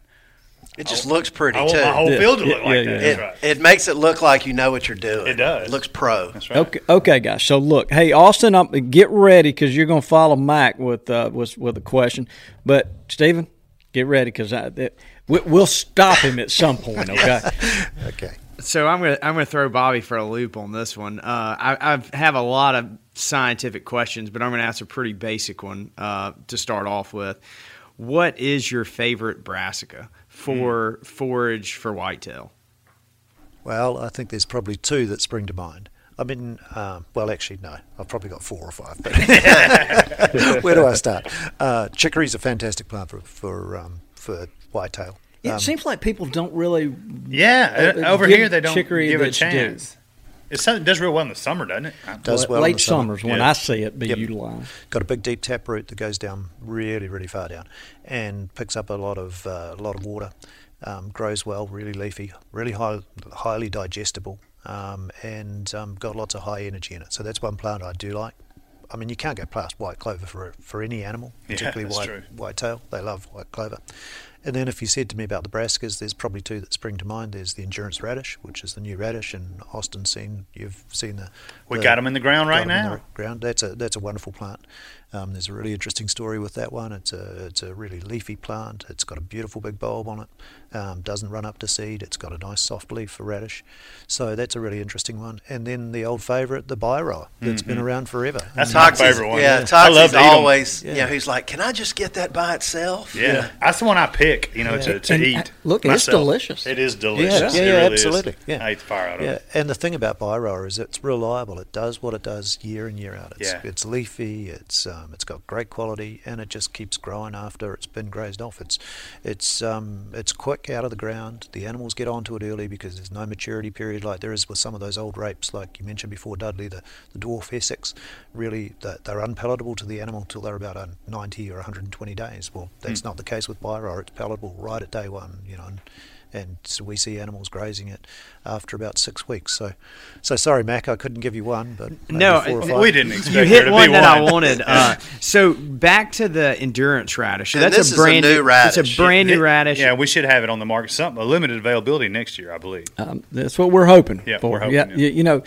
It just looks pretty I want too. my whole Yeah, field to yeah, look like yeah, that. yeah. it, right. it makes it look like you know what you're doing. It does. It looks pro. That's right. Okay, okay, guys. So look, hey, Austin, I'm, get ready because you're going to follow Mac with uh, with with a question. But Stephen, get ready because we, we'll stop him at some point. Okay. Okay. So I'm gonna I'm gonna throw Bobby for a loop on this one. Uh, I, I have a lot of scientific questions, but I'm gonna ask a pretty basic one uh, to start off with. What is your favorite brassica for forage for whitetail? Well, I think there's probably two that spring to mind. I mean, um, well, actually, no. I've probably got four or five. But where do I start? Uh, chicory's a fantastic plant for for um, for whitetail. It Um, seems like people don't really. Yeah, Uh, uh, over give here they don't chicory give a its due. chance. It's something it does real well in the summer, doesn't it? does well in late the summer. summers when Yeah. I see it be Yep. utilized. got a big deep tap root that goes down really really far down and picks up a lot of uh, a lot of water um, grows well really leafy really high, highly digestible um, and um, got lots of high energy in it so that's one plant I do like I mean you can't go past white clover for for any animal particularly that's white true. whitetail they love white clover and then if you said to me about the brassicas, there's probably two that spring to mind. There's the endurance radish, which is the new radish, and Austin seen you've seen the. We the- them in the ground right got now. ground. That's a that's a wonderful plant. Um, there's a really interesting story with that one. It's a it's a really leafy plant. It's got a beautiful big bulb on it. Um, doesn't run up to seed. It's got a nice soft leaf for radish. So that's a really interesting one. And then the old favourite, the Bayroa, that's been around forever. Mm-hmm. That's And- my favorite one. Yeah, I love Toxie's to eat 'em. always, Yeah. you know, he's like, can I just get that by itself? Yeah. that's the one I pick. You know, to, to And, eat. uh, look, it's delicious. It is delicious. Yeah, It yeah, really is. absolutely. Yeah. I eat the fire out of Yeah, it. and the thing about Bayroa is it's reliable. It does what it does year in year out. It's Yeah. it's leafy. It's um, it's got great quality, and it just keeps growing after it's been grazed off. It's it's um, it's quick out of the ground. The animals get onto it early because there's no maturity period like there is with some of those old rapes, like you mentioned before, Dudley, the, the dwarf Essex. Really, they're, they're unpalatable to the animal till they're about uh, 90 or 120 days. Well, that's not the case with Bayroa. It's palatable right at day one. You know. And, and so we see animals grazing it after about six weeks. So, so sorry, Mac, I couldn't give you one, but No, four or five. We didn't expect You hit to one be that I wanted. Uh, so back to the endurance radish. So And that's this a is a brand new It's radish. a brand new radish. Yeah, we should have it on the market. Something a limited availability next year, I believe. Um, that's what we're hoping Yeah, for. we're hoping, yeah, yeah. You, you know,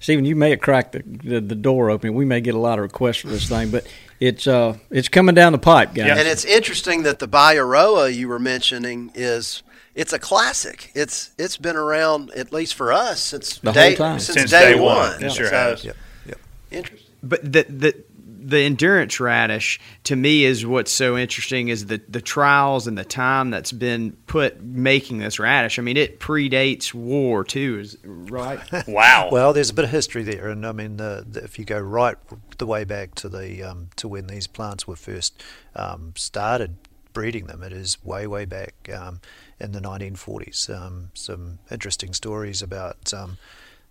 Stephen, you may have cracked the, the the door open. We may get a lot of requests for this thing, but it's uh it's coming down the pipe, guys. Yeah. And it's interesting that the Bayroa you were mentioning is it's a classic. It's it's been around at least for us since The whole day time. since, Since day, day one. one. It sure So, has. Yep, yep. Interesting. But the the the endurance radish to me is what's so interesting is the the trials and the time that's been put making this radish. I mean, it predates war too, is right? Wow. Well, there's a bit of history there, and I mean, the, the, if you go right the way back to the um, to when these plants were first um, started breeding them, it is way way back um, in the 1940s. Um, some interesting stories about um,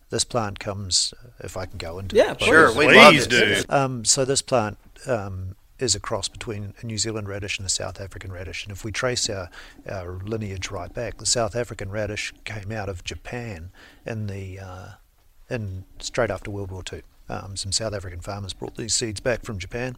this plant comes, if I can go into Yeah, it. Sure, Please. we Please do. Um, so this plant um, is a cross between a New Zealand radish and a South African radish. And if we trace our, our lineage right back, the South African radish came out of Japan in the uh, in straight after World War Two. Um, some South African farmers brought these seeds back from Japan,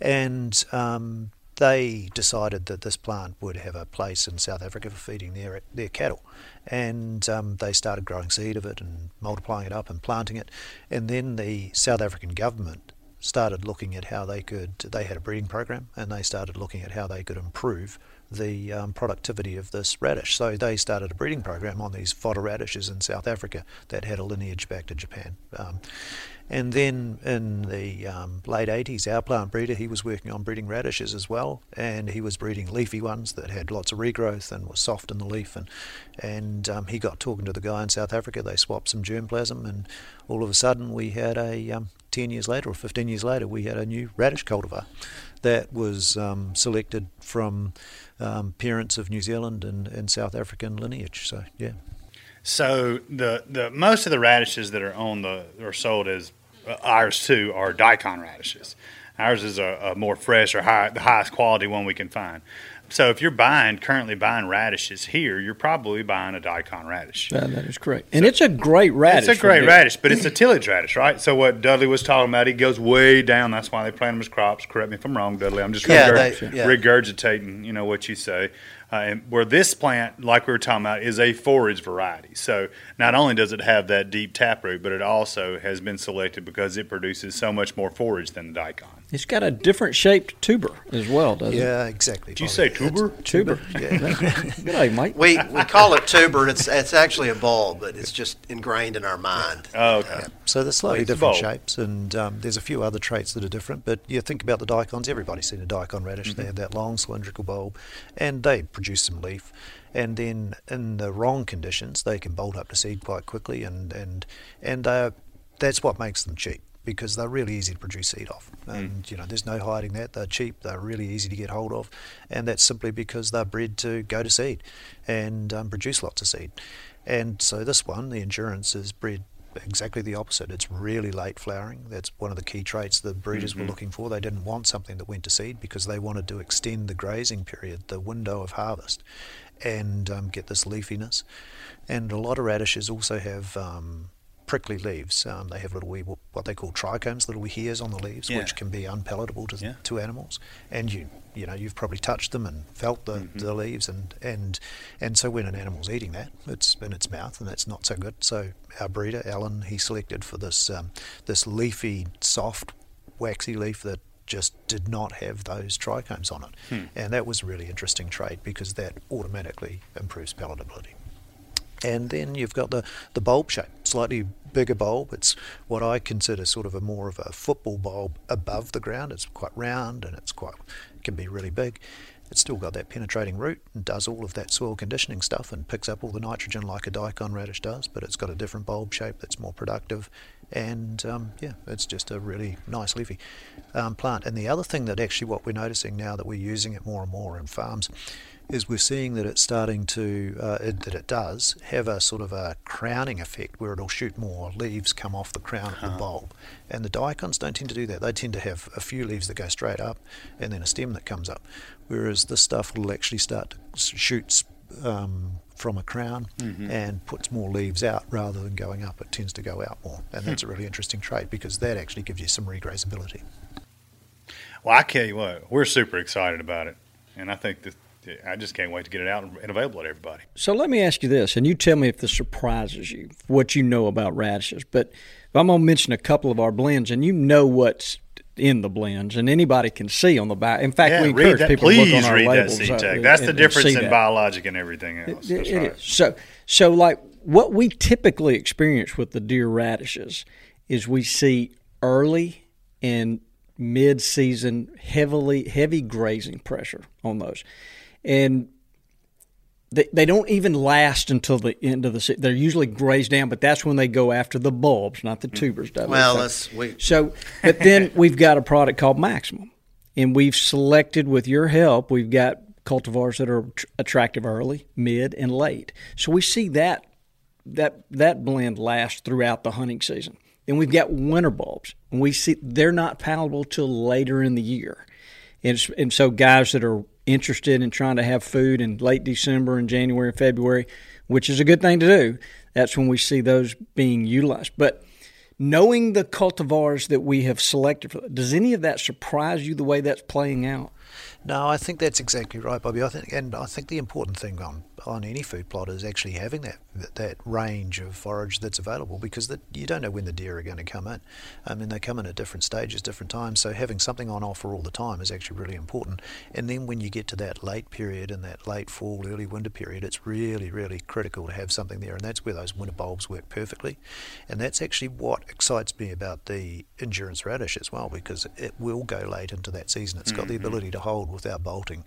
and um, they decided that this plant would have a place in South Africa for feeding their their cattle, and um, they started growing seed of it and multiplying it up and planting it, and then the South African government started looking at how they could. They had a breeding program, and they started looking at how they could improve the um, productivity of this radish. So they started a breeding program on these fodder radishes in South Africa that had a lineage back to Japan. Um, and then in the um, late 80s, our plant breeder, he was working on breeding radishes as well, and he was breeding leafy ones that had lots of regrowth and were soft in the leaf. And, and um, he got talking to the guy in South Africa. They swapped some germplasm, and all of a sudden we had a um, 10 years later or 15 years later, we had a new radish cultivar that was um, selected from um, parents of New Zealand and, and South African lineage. So, yeah. So the the most of the radishes that are on the or sold as uh, ours too are daikon radishes. Ours is a, a more fresh or high, the highest quality one we can find. So if you're buying currently buying radishes here, you're probably buying a daikon radish. That- that is correct, and it's a great radish. It's a great radish, but it's a tillage radish, right? So what Dudley was talking about, he goes way down. That's why they plant them as crops. Correct me if I'm wrong, Dudley. I'm just Yeah, regurg- they- yeah. regurgitating, you know, what you say. Uh, and where this plant, like we were talking about, is a forage variety. So not only does it have that deep taproot, but it also has been selected because it produces so much more forage than the daikon. It's got a different shaped tuber as well, doesn't it? Yeah, exactly. Did you Bobby. say It's- tuber? Tuber. Yeah. Good day, Mike. We we call it tuber. It's it's actually a bulb, but it's just ingrained in our mind. Oh, okay. So they're slightly It's different shapes, and um, there's a few other traits that are different. But you think about the daikons, everybody's seen a daikon radish. Mm-hmm. They have that long cylindrical bulb, and they produce some leaf. And then in the wrong conditions, they can bolt up to seed quite quickly, and and and uh, that's what makes them cheap because they're really easy to produce seed off. Mm. And you know, there's no hiding that they're cheap. They're really easy to get hold of, and that's simply because they're bred to go to seed and um, produce lots of seed. And so this one, the endurance, is bred exactly the opposite. It's really late flowering. That's one of the key traits the breeders were looking for. They didn't want something that went to seed because they wanted to extend the grazing period, the window of harvest, and um, get this leafiness. And a lot of radishes also have um, prickly leaves. Um, they have little wee, what they call trichomes, little wee hairs on the leaves, Yeah. which can be unpalatable to, Yeah. to animals. And you you know you've probably touched them and felt the, Mm-hmm. the leaves and, and and so when an animal's eating that, it's in its mouth and that's not so good. So our breeder Alan, he selected for this um, this leafy, soft, waxy leaf that just did not have those trichomes on it, Hmm. and that was a really interesting trait because that automatically improves palatability. And then you've got the, the bulb shape, slightly bigger bulb. It's what I consider sort of a more of a football bulb above the ground. It's quite round and it's quite can be really big. It's still got that penetrating root and does all of that soil conditioning stuff and picks up all the nitrogen like a daikon radish does, but it's got a different bulb shape that's more productive. And um, yeah, it's just a really nice leafy um, plant. And the other thing that actually what we're noticing now that we're using it more and more in farms is we're seeing that it's starting to uh, it, that it does have a sort of a crowning effect where it'll shoot more leaves come off the crown of the bulb. And the daikons don't tend to do that. They tend to have a few leaves that go straight up and then a stem that comes up. Whereas this stuff will actually start to shoot um, from a crown Mm-hmm. and puts more leaves out rather than going up. It tends to go out more, and that's a really interesting trait because that actually gives you some regrazability. Well, I tell you what, we're super excited about it, and I think that I just can't wait to get it out and available to everybody. So let me ask you this, and you tell me if this surprises you, what you know about radishes. But I'm going to mention a couple of our blends, and you know what's in the blends, and anybody can see on the back. In fact, yeah, we encourage that. people to look on our read labels. that uh, C-tag. That's and- the difference in that. biologic and everything else. It- it right. So, so like what we typically experience with the deer radishes is we see early and mid-season heavily heavy grazing pressure on those, and they, they don't even last until the end of the season. They're usually grazed down, but that's when they go after the bulbs, not the tubers. Mm. Dudley. Well, let's so, but then we've got a product called Maximum, and we've selected with your help. We've got cultivars that are tr- attractive early, mid, and late. So we see that that that blend last throughout the hunting season. Then we've got winter bulbs, and we see they're not palatable till later in the year. And, and so guys that are interested in trying to have food in late December and January and February, which is a good thing to do, that's when we see those being utilized. But knowing the cultivars that we have selected does any of that surprise you the way that's playing out? No, I think that's exactly right, Bobby. I think, and I think the important thing on on any food plot is actually having that that, range of forage that's available because that you don't know when the deer are going to come in. I mean, they come in at different stages, different times. So having something on offer all the time is actually really important. And then when you get to that late period and that late fall, early winter period, it's really, really critical to have something there, and that's where those winter bulbs work perfectly. And that's actually what excites me about the endurance radish as well because it will go late into that season. It's got the mm-hmm. ability to hold without bolting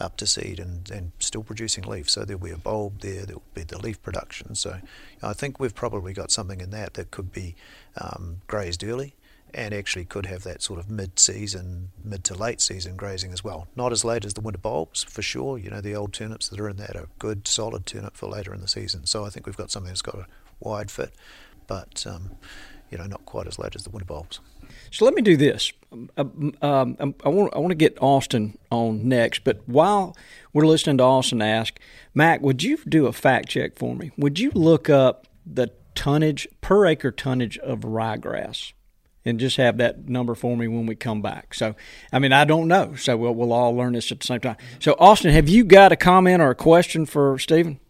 up to seed and, and still producing leaf. So there'll be a bulb there, there'll be the leaf production. So I think we've probably got something in that that could be um, grazed early and actually could have that sort of mid-season, mid to late season grazing as well. Not as late as the winter bulbs for sure. You know the old turnips that are in that are good, solid turnip for later in the season. So I think we've got something that's got a wide fit, but um, you know not quite as late as the winter bulbs. So let me do this. Um, um, I want I want to get Austin on next, but while we're listening to Austin ask, Mac, would you do a fact check for me? Would you look up the tonnage per acre tonnage of ryegrass? And just have that number for me when we come back. So, I mean, I don't know. So we'll, we'll all learn this at the same time. So, Austin, have you got a comment or a question for Stephen?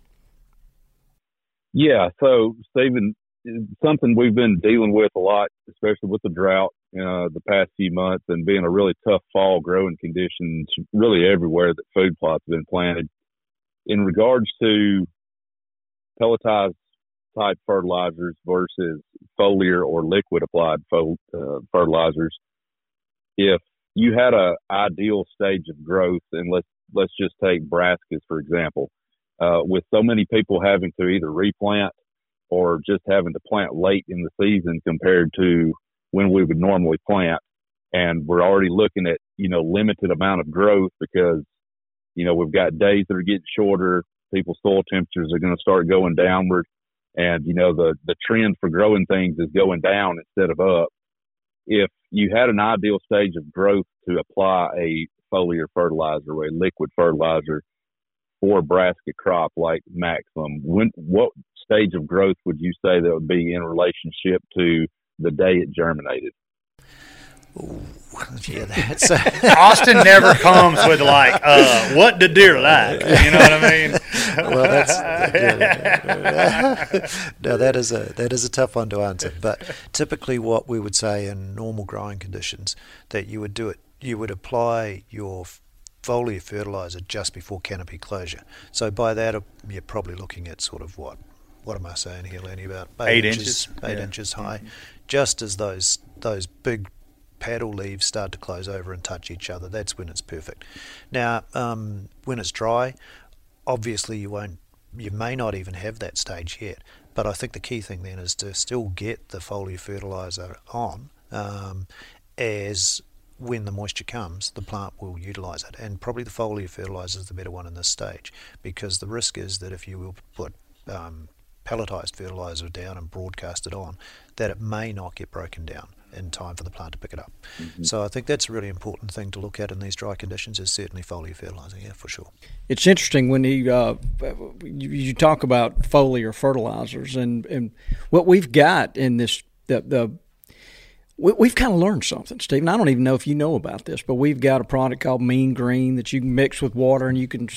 Yeah. So, Stephen, something we've been dealing with a lot, especially with the drought uh, the past few months and being a really tough fall growing conditions really everywhere that food plots have been planted. In regards to pelletized type fertilizers versus foliar or liquid applied fo- uh, fertilizers, if you had a ideal stage of growth, and let's let's just take brassicas for example, uh, with so many people having to either replant or just having to plant late in the season compared to when we would normally plant. And we're already looking at, you know, limited amount of growth because, you know, we've got days that are getting shorter. People's soil temperatures are going to start going downward. And, you know, the, the trend for growing things is going down instead of up. If you had an ideal stage of growth to apply a foliar fertilizer or a liquid fertilizer for a brassica crop like Maximum, when, what stage of growth would you say that would be in relationship to the day it germinated? Yeah, that's Austin never comes with like, uh, what do deer like? You know what I mean? well, that's no, that is a that is a tough one to answer. But typically, what we would say in normal growing conditions, that you would do it, you would apply your foliar fertilizer just before canopy closure. So by that, uh, you're probably looking at sort of what what am I saying here, Lenny? About Eight inches, inches? eight Yeah. inches high, just as those those big paddle leaves start to close over and touch each other. That's when it's perfect. Now, um, when it's dry, obviously you won't, you may not even have that stage yet. But I think the key thing then is to still get the foliar fertilizer on, um, as when the moisture comes, the plant will utilize it. And probably the foliar fertilizer is the better one in this stage because the risk is that if you will put um, pelletized fertilizer down and broadcast it on, that it may not get broken down. in time for the plant to pick it up. So I think that's a really important thing to look at in these dry conditions is certainly foliar fertilizer, yeah, for sure. It's interesting when you, uh, you you talk about foliar fertilizers and, and what we've got in this the the we, we've kind of learned something, Stephen. I don't even know if you know about this, but we've got a product called Mean Green that you can mix with water and you can.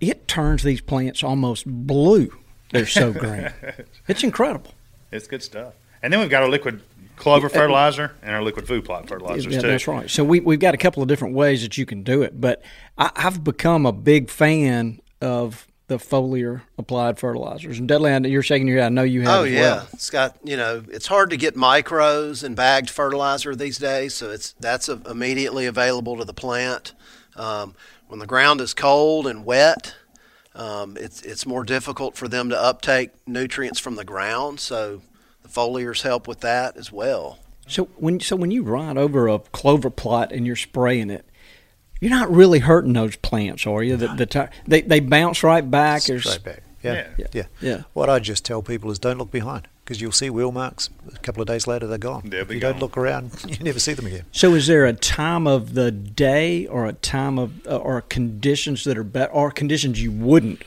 It turns these plants almost blue. They're so green. it's incredible. It's good stuff. And then we've got our liquid clover fertilizer and our liquid food plot fertilizers Yeah, too. that's right. So we, we've got a couple of different ways that you can do it, but I, I've become a big fan of the foliar applied fertilizers. And Dudley, I you're shaking your head. I know you have. Oh as yeah, well. it's got you know it's hard to get micros and bagged fertilizer these days, so it's that's a, immediately available to the plant. Um, when the ground is cold and wet, um, it's it's more difficult for them to uptake nutrients from the ground. So the foliars help with that as well. So when so when you ride over a clover plot and you're spraying it, you're not really hurting those plants, are you? The, the ti- they they bounce right back. There's Straight back. Yeah. Yeah. yeah. Yeah. What I just tell people is don't look behind because you'll see wheel marks. A couple of days later, they're gone. They'll be if you gone. don't look around, you never see them again. So, is there a time of the day or a time of uh, or conditions that are better, or conditions you wouldn't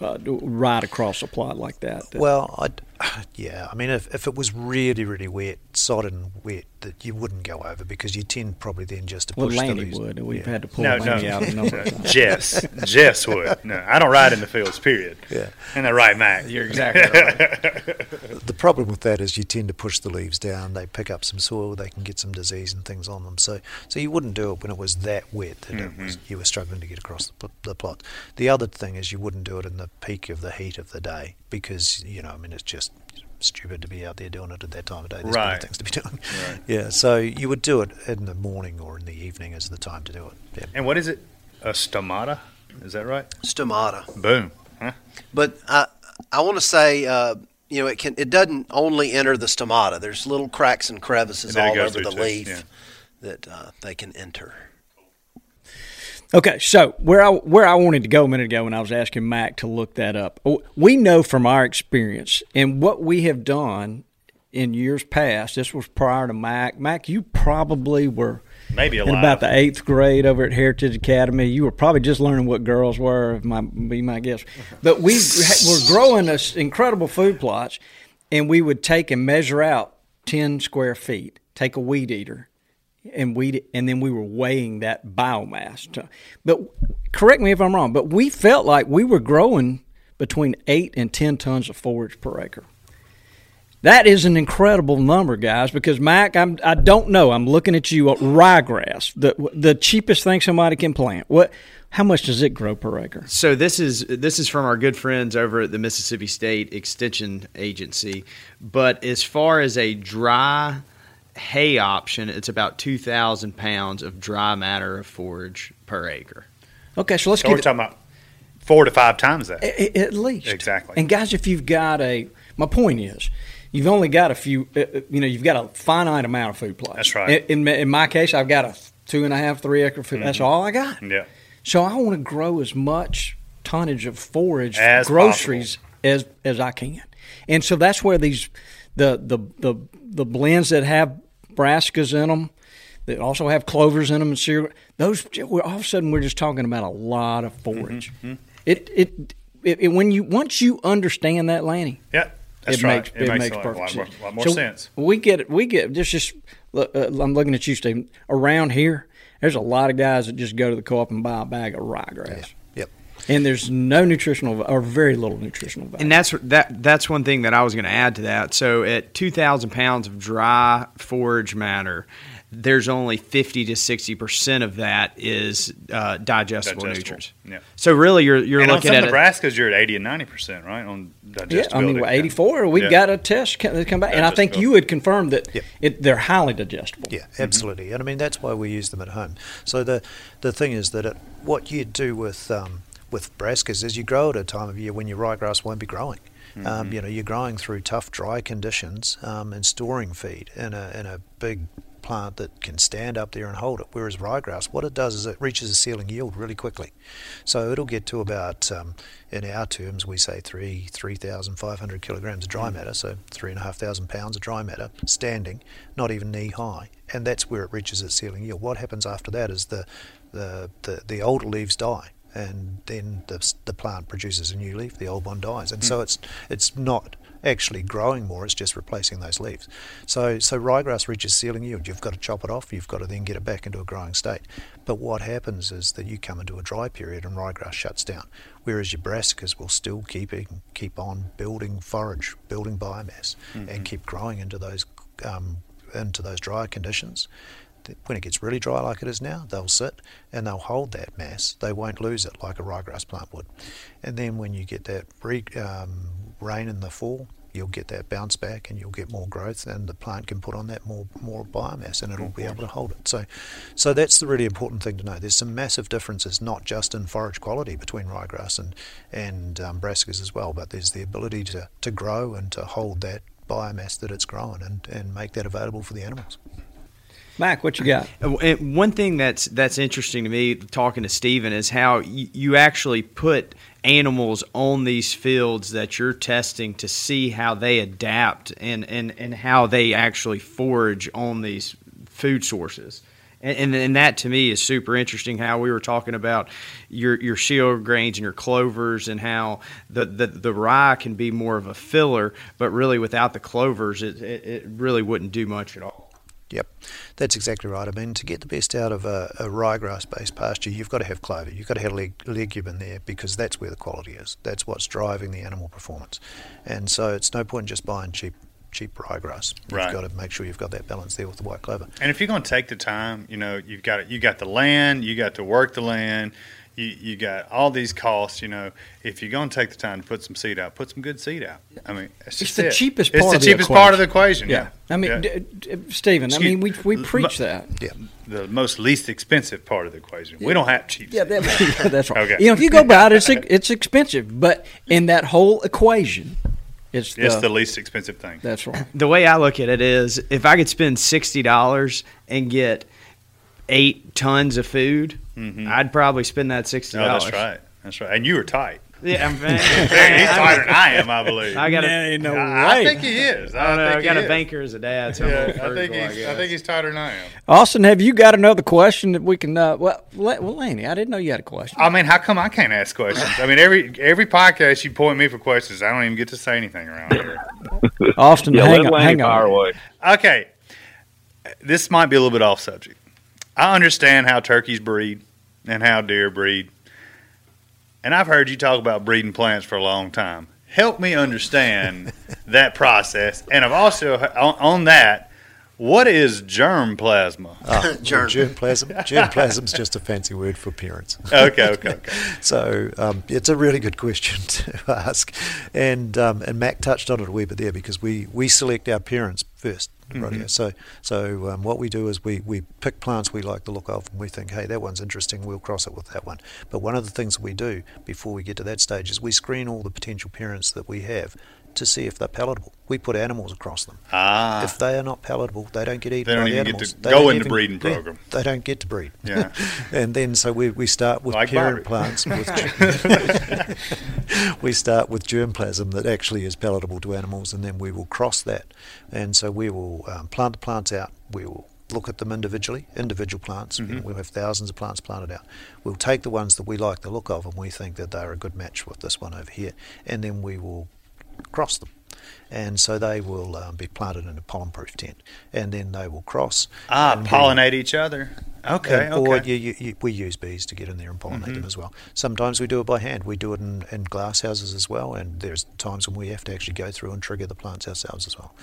uh, ride across a plot like that? that- Well, I'd, yeah, I mean, if, if it was really, really wet, sodden wet, that you wouldn't go over because you tend probably then just to well, push Lanny the leaves. would. We've Yeah. had to pull No, Lanny no. out a number of times. Jess, Jess would. No, I don't ride in the fields. Period. Yeah. And they're right, Mac. You're exactly right. The problem with that is you tend to push the leaves down. They pick up some soil. They can get some disease and things on them. So, so you wouldn't do it when it was that wet that it was, mm-hmm. you were struggling to get across the, the plot. The other thing is you wouldn't do it in the peak of the heat of the day because you know, I mean, it's just stupid to be out there doing it at that time of day. There's Right. better things to be doing. Yeah. So you would do it in the morning or in the evening as the time to do it. Yeah. And what is it? A stomata? Is that right? Stomata. Boom. Huh? But I I want to say uh, you know it can it doesn't only enter the stomata. There's little cracks and crevices And all over the leaf yeah. that uh, they can enter. Okay, so where I where I wanted to go a minute ago when I was asking Mac to look that up, oh, we know from our experience and what we have done in years past. This was prior to Mac. Mac, you probably were Maybe in alive. about the eighth grade over at Heritage Academy. You were probably just learning what girls were, if my be my guess. But we were growing this incredible food plots, and we would take and measure out ten square feet. Take a weed eater, and weed, and then we were weighing that biomass. To, but correct me if I'm wrong. But we felt like we were growing between eight and ten tons of forage per acre. That is an incredible number, guys. Because Mac, I'm I don't know. I'm looking at you. uh, Ryegrass, the the cheapest thing somebody can plant. What? How much does it grow per acre? So this is this is from our good friends over at the Mississippi State Extension Agency. But as far as a dry hay option, it's about two thousand pounds of dry matter of forage per acre. Okay, so let's So we're get talking about four to five times that. at, at least Exactly. And guys, if you've got a, my point is, you've only got a few. uh, uh, You know, you've got a finite amount of food plots. That's right. In, in, in my case, I've got a two and a half, three acre food. Mm-hmm. That's all I got. Yeah. So I want to grow as much tonnage of forage, As groceries as as I can, and so that's where these the the the the blends that have brassicas in them, that also have clovers in them and cereal. Those all of a sudden we're just talking about a lot of forage. Mm-hmm, It, it it it when you once you understand that, Lanny, Yeah. That's it right. makes it, it, makes, makes a lot, perfect lot, more- sense. lot more So sense. We get it. We get just just. look, Uh, I'm looking at you, Stephen. Around here, there's a lot of guys that just go to the co-op and buy a bag of ryegrass, Yep. And there's no nutritional or very little nutritional value. And that's that. That's one thing that I was going to add to that. So at two thousand pounds of dry forage matter, there's only fifty to sixty percent of that is uh, digestible, Digestible. nutrients. Yeah. So really, you're you're and on looking some at it. brassicas, you're at 80 and 90 percent, right? On digestibility. yeah, I mean, Yeah. 84. We've Yeah. got a test that come back, and I think you would confirm that Yep. it, they're highly digestible. Yeah, absolutely. And I mean that's why we use them at home. So the the thing is that it, what you do with um, with brassicas is you grow at a time of year when your ryegrass won't be growing. Um, you know, you're growing through tough, dry conditions um, and storing feed in a in a big plant that can stand up there and hold it. Whereas ryegrass, what it does is it reaches a ceiling yield really quickly. So it'll get to about, um, in our terms, we say three, 3,500 kilograms of dry Mm. matter, so 3,500 pounds of dry matter standing, not even knee high. And that's where it reaches its ceiling yield. What happens after that is the, the, the, the older leaves die. And then the, the plant produces a new leaf, the old one dies, and so it's it's not actually growing more; it's just replacing those leaves. So so ryegrass reaches ceiling yield. You've got to chop it off. You've got to then get it back into a growing state. But what happens is that you come into a dry period and ryegrass shuts down, whereas your brassicas will still keep keep on building forage, building biomass, and keep growing into those um, into those drier conditions. When it gets really dry like it is now, they'll sit and they'll hold that mass. They won't lose it like a ryegrass plant would. And then when you get that re- um, rain in the fall, you'll get that bounce back and you'll get more growth and the plant can put on that more more biomass and it'll be able to hold it. So so that's the really important thing to know. There's some massive differences not just in forage quality between ryegrass and and um, brassicas as well, but there's the ability to, to grow and to hold that biomass that it's growing and, and make that available for the animals. Mac, what you got? Uh, one thing that's that's interesting to me talking to Stephen is how you, you actually put animals on these fields that you're testing to see how they adapt and, and, and how they actually forage on these food sources. And, and, and that to me is super interesting. How we were talking about your your shield grains and your clovers, and how the, the, the rye can be more of a filler, but really without the clovers, it, it, it really wouldn't do much at all. Yep, that's exactly right. I mean, to get the best out of a, a ryegrass-based pasture, you've got to have clover. You've got to have leg, legume in there because that's where the quality is. That's what's driving the animal performance. And so it's no point just buying cheap cheap ryegrass. You've Right. got to make sure you've got that balance there with the white clover. And if you're going to take the time, you know, you've got you got the land, you got to work the land, you you got all these costs. You know, if you're going to take the time to put some seed out, put some good seed out. I mean, it's, It's the it. cheapest It's part the of the cheapest part of the equation. equation. Yeah, I mean, Yeah. d- d- Stephen, I mean, we, we preach mu- that. Yeah. the most least expensive part of the equation. We don't have cheap. Yeah, seed. that, yeah, that's right. Okay. You know, if you go buy it, it's it's expensive, but in that whole equation, it's the, it's the least expensive thing. that's right. the way I look at it is if I could spend sixty dollars and get eight tons of food, I'd probably spend that sixty dollars. that's right. That's right. And you were tight. Yeah, I'm, Hey, he's tighter than I am, I believe. I got a, Ain't no I, I think he is. I, don't know, I got he a is. banker as a dad, so I'm a Yeah, I think he's. I, guess. think he's tighter than I am. Austin, have you got another question that we can? Uh, well, well, Laney, I didn't know you had a question. I mean, how come I can't ask questions? I mean, every every podcast you point me for questions, I don't even get to say anything around here. Austin, Yeah, hang let on, hang on. away. Okay, this might be a little bit off subject. I understand how turkeys breed and how deer breed, and I've heard you talk about breeding plants for a long time. Help me understand that process, and I've also on, on that. What is germ plasma? Uh, Germ. Germplasm. is just a fancy word for parents. Okay, okay, okay. So um, it's a really good question to ask, and um, and Mac touched on it a wee bit there because we, we select our parents 1st rightio. So so um, what we do is we, we pick plants we like the look of, and we think, hey, that one's interesting. We'll cross it with that one. But one of the things we do before we get to that stage is we screen all the potential parents that we have to see if they're palatable. We put animals across them. Ah, If they are not palatable, they don't get eaten They don't by the even get to They go don't in even- breeding program. they don't get to breed. Yeah. and then so we, we start with Like parent Barbie. plants. With we start with germplasm that actually is palatable to animals, and then we will cross that. And so we will um, plant the plants out. We will look at them individually, individual plants. You know, Mm-hmm. we'll have thousands of plants planted out. We'll take the ones that we like the look of, and we think that they're a good match with this one over here, and then we will cross them. And so they will um, be planted in a pollen-proof tent, and then they will cross. ah, pollinate each other. Okay, and- okay. Or you, you, you, we use bees to get in there and pollinate them as well. Sometimes we do it by hand. We do it in, in glass houses as well, and there's times when we have to actually go through and trigger the plants ourselves as well.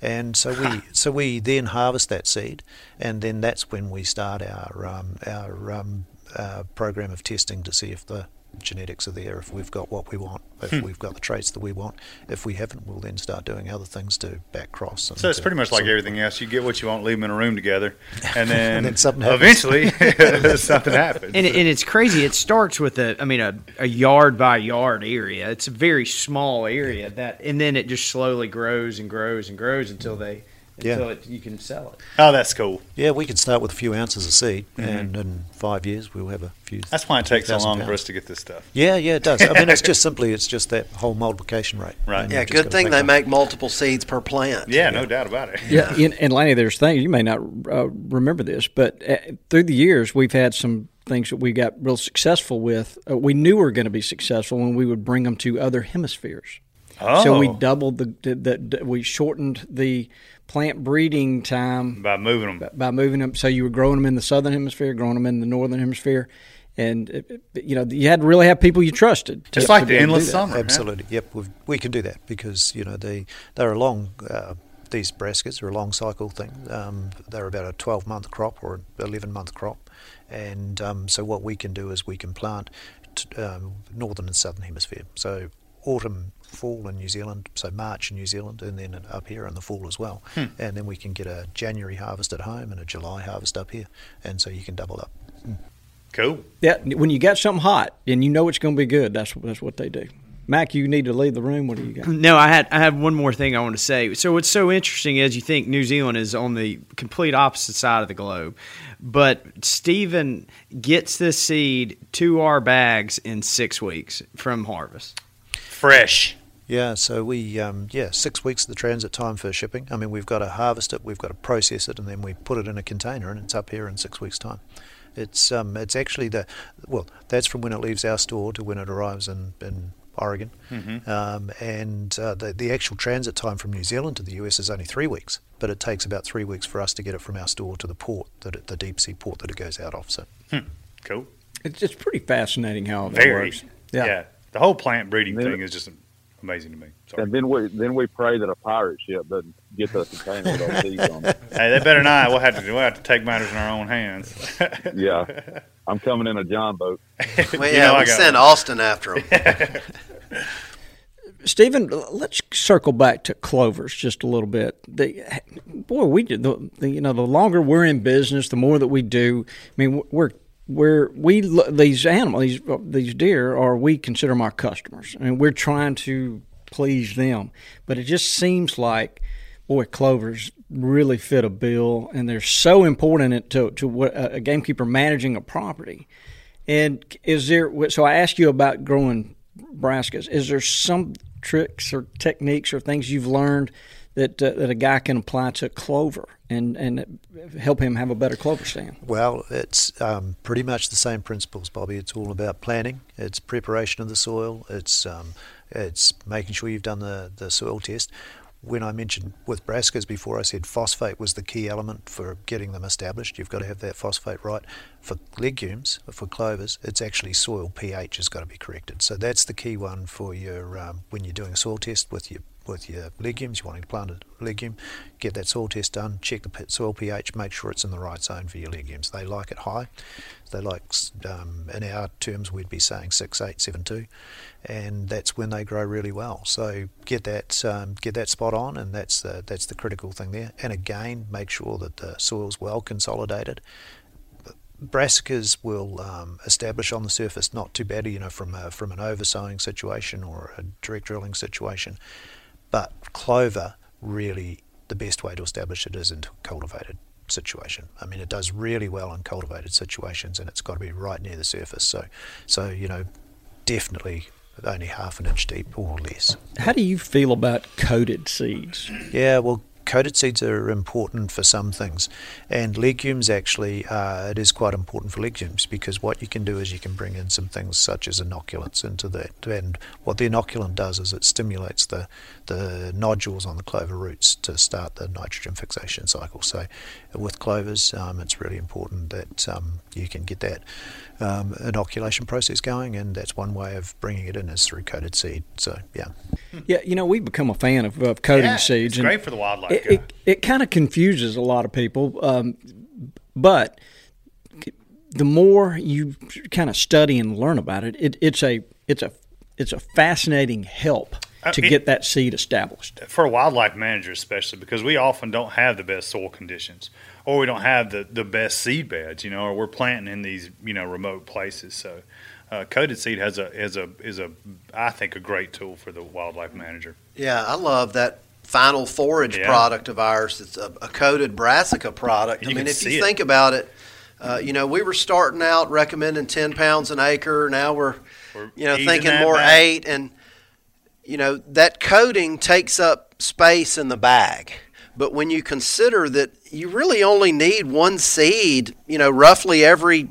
And so we so we then harvest that seed, and then that's when we start our um, our um, uh, program of testing to see if the genetics are there, if we've got what we want, if Hmm. we've got the traits that we want. If we haven't, we'll then start doing other things to back cross. and So it's pretty much like everything else. You get what you want, leave them in a room together, and then, then something eventually something happens. And, and it's crazy. It starts with a, I mean, a, a yard by yard area. It's a very small area that, and then it just slowly grows and grows and grows until they Yeah. it, you can sell it. Oh, that's cool. Yeah, we can start with a few ounces of seed, Mhm. and in five years we'll have a few. That's why it takes so 2,000 long for us to get this stuff. Yeah, yeah, it does. I mean, it's just simply it's just that whole multiplication rate. Right. And Yeah, good thing they them. make multiple seeds per plant. Yeah, no doubt about it. Yeah, and, and Lanny, there's things you may not uh, remember this, but uh, through the years we've had some things that we got real successful with. Uh, we knew we were going to be successful when we would bring them to other hemispheres. Oh. So we Oh. doubled the, the, the we shortened the plant breeding time by moving them. by moving them. So you were growing them in the southern hemisphere, growing them in the northern hemisphere, and it, it- you know you had to really have people you trusted. To, It's like to the be able to endless summer. yeah. Absolutely. Yep. We've, we can do that because you know they they're a long uh, these brassicas are a long cycle thing. Um, they're about a 12 month crop or an 11 month crop, and um, so what we can do is we can plant t- um, northern and southern hemisphere. So autumn, fall in New Zealand, so March in New Zealand, and then up here in the fall as well. Hmm. And then we can get a January harvest at home and a July harvest up here, and so you can double up. Cool. Yeah, when you got something hot and you know it's going to be good, that's that's what they do. Mac, you need to leave the room. What do you got? No, I had I have one more thing I want to say. So what's so interesting is you think New Zealand is on the complete opposite side of the globe, but Stephen gets this seed to our bags in six weeks from harvest. Fresh. Yeah, so we um, yeah six weeks of the transit time for shipping. I mean, we've got to harvest it, we've got to process it, and then we put it in a container, and it's up here in six weeks' time. It's um, it's actually the well, that's from when it leaves our store to when it arrives in in Oregon, Mhm. um, and uh, the the actual transit time from New Zealand to the US is only three weeks, but it takes about three weeks for us to get it from our store to the port, that it, the deep sea port that it goes out of. So Cool. It's, it's pretty fascinating how it works. Yeah. yeah. The whole plant breeding thing is just amazing to me. Sorry. And then we then we pray that a pirate ship doesn't get the container with our seeds on it. Hey, they better not. We'll have to we'll have to take matters in our own hands. Yeah, I'm coming in a John boat. Well, You yeah, know I we send it. Austin after him. Stephen, let's circle back to clovers just a little bit. The, boy, we did the, the you know the longer we're in business, the more that we do. I mean, we're we're we these animals, these these deer, are we consider them our customers, and we're trying to please them. But it just seems like, boy, clovers really fit a bill, and they're so important to to what a gamekeeper managing a property. And is there? So I asked you about growing brassicas. Is there some tricks or techniques or things you've learned that uh, that a guy can apply to clover and and help him have a better clover stand? Well, it's um, pretty much the same principles, Bobby. It's all about planning. It's preparation of the soil. It's um, it's making sure you've done the, the soil test. When I mentioned with brassicas before, I said phosphate was the key element for getting them established. You've got to have that phosphate right. For legumes, for clovers, it's actually soil pH has got to be corrected. So that's the key one for your um, when you're doing a soil test with your with your legumes. You want to plant a legume, get that soil test done, check the soil pH, make sure it's in the right zone for your legumes. They like it high. They like, um, in our terms, we'd be saying six, eight, seven, two, and that's when they grow really well. So get that um, get that spot on, and that's the, that's the critical thing there. And again, make sure that the soil's well consolidated brassicas will um, establish on the surface not too bad, you know, from a, from an oversowing situation or a direct drilling situation. But clover really the best way to establish it is into a cultivated situation. I mean, it does really well in cultivated situations, and it's got to be right near the surface. So, so you know, definitely only half an inch deep or less. How do you feel about coated seeds? Yeah, well, coated seeds are important for some things, and legumes actually uh, it is quite important for legumes because what you can do is you can bring in some things such as inoculants into that, and what the inoculant does is it stimulates the the nodules on the clover roots to start the nitrogen fixation cycle. So, with clovers, um, it's really important that um, you can get that um, inoculation process going, and that's one way of bringing it in is through coated seed. So, yeah. Yeah, you know, we've become a fan of, of coating Yeah, seeds. it's great for the wildlife It, guy. it, it kind of confuses a lot of people, um, but the more you kind of study and learn about it, it, it's a it's a it's a fascinating help to it- get that seed established. for a wildlife manager especially because we often don't have the best soil conditions or we don't have the, the best seed beds you know or we're planting in these you know remote places so uh, coated seed has a is a is a I think a great tool for the wildlife manager Yeah, I love that final forage Yeah. product of ours. It's a, a coated brassica product. You I mean, if you it. think about it, uh, you know, we were starting out recommending 10 pounds an acre. Now we're, We're you know, thinking more back. eight. And, you know, that coating takes up space in the bag. But when you consider that you really only need one seed, you know, roughly every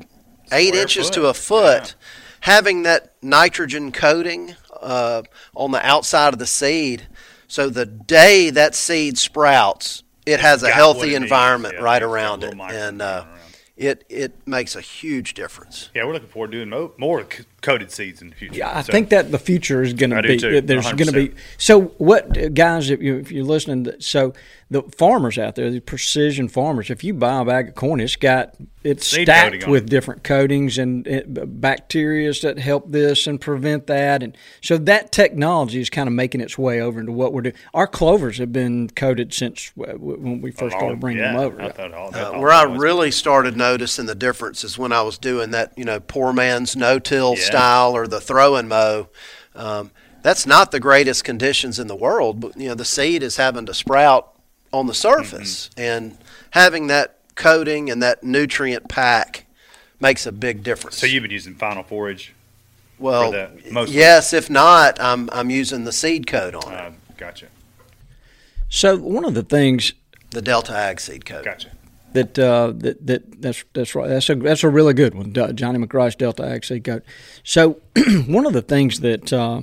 eight Square inches foot. to a foot, having that nitrogen coating uh, on the outside of the seed, so the day that seed sprouts, it has a healthy environment Yeah, right it's got a around it, and uh, around. it it makes a huge difference. Yeah, we're looking forward to doing mo- more coated seeds in the future. Yeah, I So- think that the future is going to be too, there's going to be. So what, guys? If you if you're listening, so the farmers out there, the precision farmers, if you buy a bag of corn, it's got it's Seed stacked with it. different coatings and uh, bacteria that help this and prevent that, and so that technology is kind of making its way over into what we're doing. Our clovers have been coated since uh, when we first started bringing yeah, them over. I thought all, Uh, all where I really started noticing the difference is when I was doing that, you know, poor man's no-till Yeah. Style or the throw and mow. Um, that's not the greatest conditions in the world, but you know, the seed is having to sprout on the surface, Mm-hmm. and having that coating and that nutrient pack makes a big difference. So you've been using Final Forage. well, that mostly? yes. If not, I'm I'm using the seed coat on it, Uh, gotcha, So one of the things the Delta Ag seed coat. gotcha. That uh, that that that's that's right. That's a that's a really good one, Johnny McRice Delta Seed Coat. So one of the things that uh,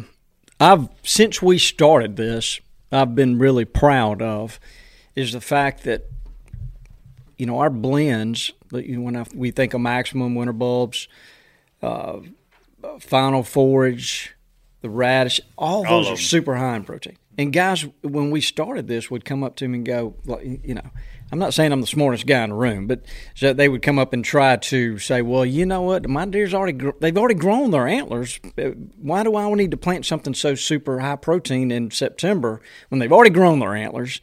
I've since we started this, I've been really proud of, is the fact that you know our blends. that, you When I, we think of maximum winter bulbs, uh, final forage, the radish, all All those are super high in protein. And guys, when we started this, would come up to me and go, like, you know, I'm not saying I'm the smartest guy in the room, but so they would come up and try to say, well, you know what, my deer's already gr- they've already grown their antlers. Uh, Why do I need to plant something so super high protein in September when they've already grown their antlers?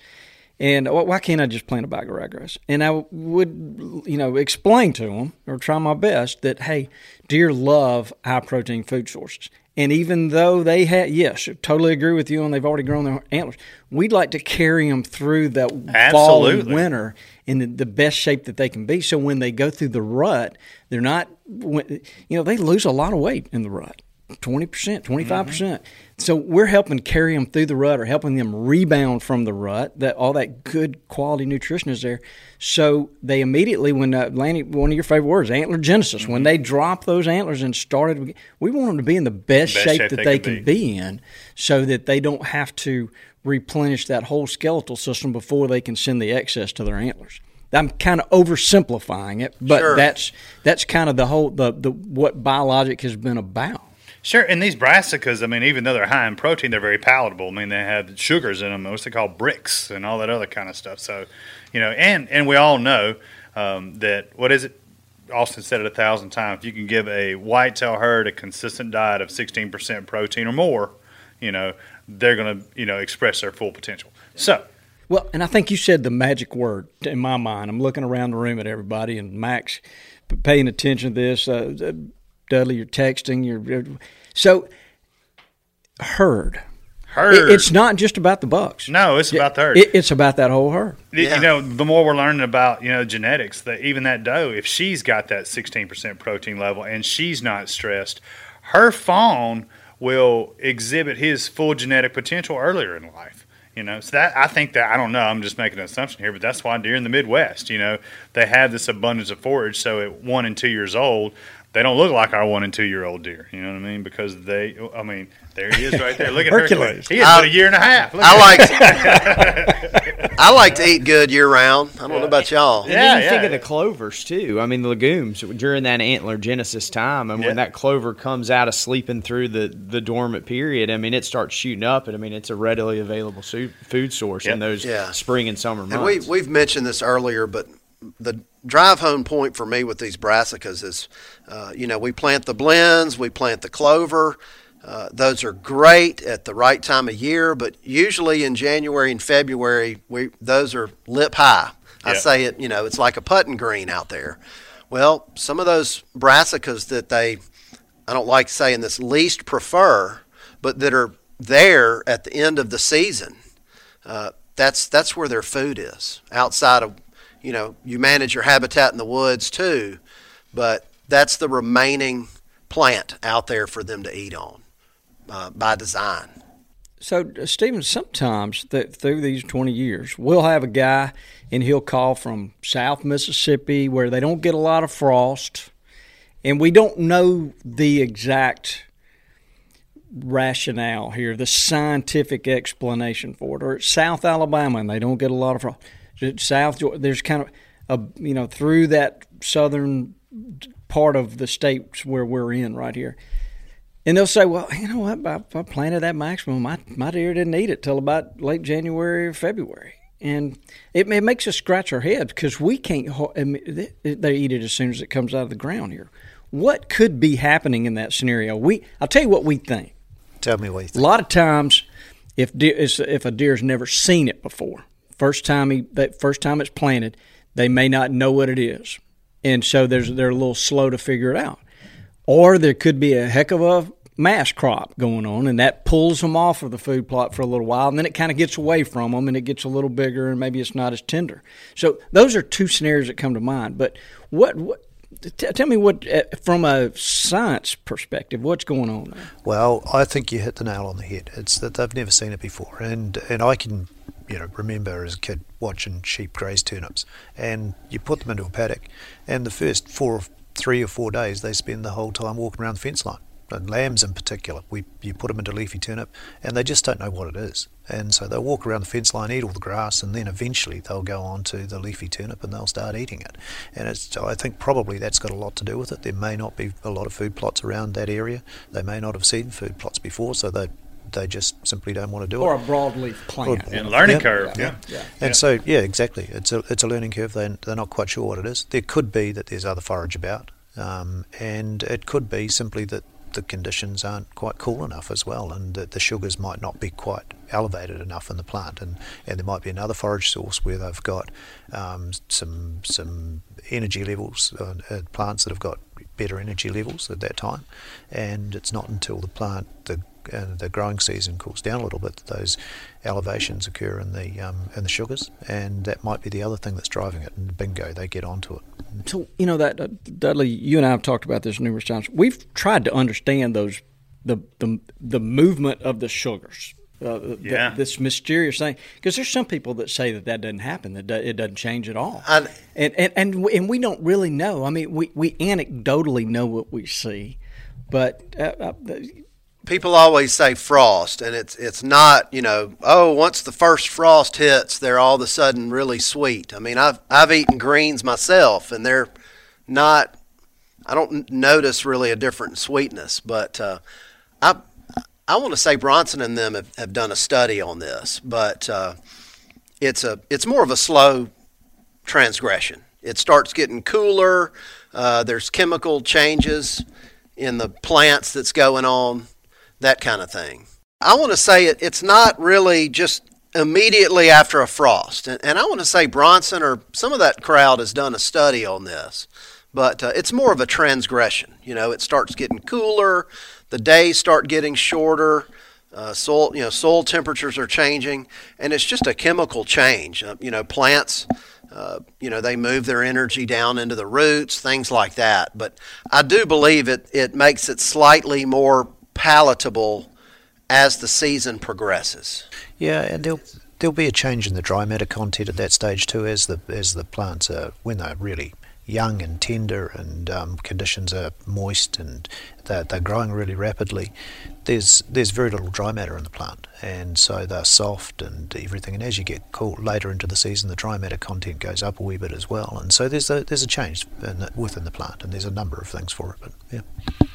And why can't I just plant a bag of ryegrass? And I would, you know, explain to them or try my best that hey, deer love high protein food sources. And even though they have, yes, totally agree with you, and they've already grown their antlers, we'd like to carry them through that fall and winter in the, the best shape that they can be. So when they go through the rut, they're not, you know, they lose a lot of weight in the rut. 20%, 25%. percent So we're helping carry them through the rut or helping them rebound from the rut. That all that good quality nutrition is there. So they immediately, when uh, Lanny, one of your favorite words, antler genesis, when they drop those antlers and started, we want them to be in the best, Best shape, shape that they they can can be in, so that they don't have to replenish that whole skeletal system before they can send the excess to their antlers. I'm kind of oversimplifying it, but Sure. that's that's kind of the whole the, the what biologic has been about. Sure, and these brassicas, I mean, even though they're high in protein, they're very palatable. I mean, they have sugars in them, what's they call Brix, and all that other kind of stuff. So, you know, and and we all know um, that what is it? Austin said it a thousand times. If you can give a whitetail herd a consistent diet of sixteen percent protein or more, you know, they're going to you know express their full potential. So, Well, and I think you said the magic word in my mind. I'm looking around the room at everybody, and Max paying attention to this. Uh, Dudley, you're texting. You're uh, so herd. herd. It- it's not just about the bucks. no, it's about the herd. It, it's about that whole herd. Yeah. You know, the more we're learning about you know genetics, that even that doe, if she's got that sixteen percent protein level and she's not stressed, her fawn will exhibit his full genetic potential earlier in life. You know, so that I think that I don't know. I'm just making an assumption here, but that's why deer in the Midwest, you know, they have this abundance of forage. So at one and two years old, they don't look like our one and two year old deer. You know what I mean? Because they, I mean, there he is right there. Look at Hercules. Hercules. He has I- been a year and a half. Look I like I like to eat good year round. I don't know about y'all. And Yeah, then you yeah, think of the clovers too. I mean, the legumes during that antler genesis time, and Yeah. when that clover comes out of sleeping through the, the dormant period, I mean, it starts shooting up, and I mean, it's a readily available food source in those Yeah. spring and summer months. And we we've mentioned this earlier, but the drive home point for me with these brassicas is, uh, you know, we plant the blends, we plant the clover. Uh, those are great at the right time of year, but usually in January and February, we those are lip high. I Yeah. say it, you know, it's like a putting green out there. Well, some of those brassicas that they, I don't like saying this, least prefer, but that are there at the end of the season uh, that's that's where their food is. Outside of, you know, you manage your habitat in the woods too, but that's the remaining plant out there for them to eat on uh, by design. So, uh, Stephen, sometimes th- through these 20 years, we'll have a guy and he'll call from South Mississippi where they don't get a lot of frost, and we don't know the exact rationale here, the scientific explanation for it, or it's South Alabama and they don't get a lot of frost. South, there's kind of a, you know, through that southern part of the states where we're in right here. And they'll say, well, you know what? I, I planted that maximum. My, my deer didn't eat it till about late January or February. And it, it makes us scratch our heads because we can't, they eat it as soon as it comes out of the ground here. What could be happening in that scenario? We, I'll tell you what we think. Tell me what you think. A lot of times, if deer, if a deer's never seen it before, first time he, that first time it's planted, they may not know what it is, and so there's they're a little slow to figure it out. Or there could be a heck of a mass crop going on, and that pulls them off of the food plot for a little while, and then it kind of gets away from them, and it gets a little bigger, and maybe it's not as tender. So those are two scenarios that come to mind. But what, what tell me what, uh, from a science perspective, what's going on there? Well, I think you hit the nail on the head. It's that they've never seen it before, and and I can, you know, remember as a kid watching sheep graze turnips, and you put them into a paddock, and the first four or three or four days they spend the whole time walking around the fence line and lambs in particular. We you put them into leafy turnip, and they just don't know what it is, and so they'll walk around the fence line, eat all the grass, and then eventually they'll go on to the leafy turnip and they'll start eating it. And it's I think probably that's got a lot to do with it. There may not be a lot of food plots around that area. They may not have seen food plots before, so they they just simply don't want to do or it. Or a broadleaf plant. Or, and learning yeah. curve. Yeah. yeah. yeah. And so, yeah, exactly. It's a, it's a learning curve. They, they're not quite sure what it is. There could be that there's other forage about. Um, and it could be simply that the conditions aren't quite cool enough as well, and that the sugars might not be quite elevated enough in the plant, and, and there might be another forage source where they've got um, some some energy levels, uh, uh, plants that have got better energy levels at that time, and it's not until the plant the uh, the growing season cools down a little bit those elevations occur in the um, in the sugars, and that might be the other thing that's driving it. And bingo, they get onto it. So you know that uh, Dudley, you and I have talked about this numerous times. We've tried to understand those the the the movement of the sugars. Uh, yeah. The, this mysterious thing, because there's some people that say that that doesn't happen, that it doesn't change at all, and and and, and, and we don't really know. I mean, we, we anecdotally know what we see, but uh, uh, people always say frost, and it's it's not you know oh once the first frost hits they're all of a sudden really sweet. I mean I've I've eaten greens myself, and they're not. I don't notice really a different sweetness, but uh, I I want to say Bronson and them have, have done a study on this, but uh, it's a it's more of a slow transgression. It starts getting cooler. Uh, there's chemical changes in the plants that's going on that kind of thing. I want to say it, it's not really just immediately after a frost. And, and I want to say Bronson or some of that crowd has done a study on this. But uh, it's more of a transgression. You know, it starts getting cooler, the days start getting shorter, uh, soil, you know, soil temperatures are changing, and it's just a chemical change. Uh, you know, plants, uh, you know, they move their energy down into the roots, things like that. But I do believe it, it makes it slightly more palatable as the season progresses. Yeah, and there'll there'll be a change in the dry matter content at that stage too, as the as the plants are when they're really young and tender and um, conditions are moist and they're, they're growing really rapidly. There's there's very little dry matter in the plant, and so they're soft and everything. And as you get cool later into the season, the dry matter content goes up a wee bit as well. And so there's a there's a change the, within the plant, and there's a number of things for it. But yeah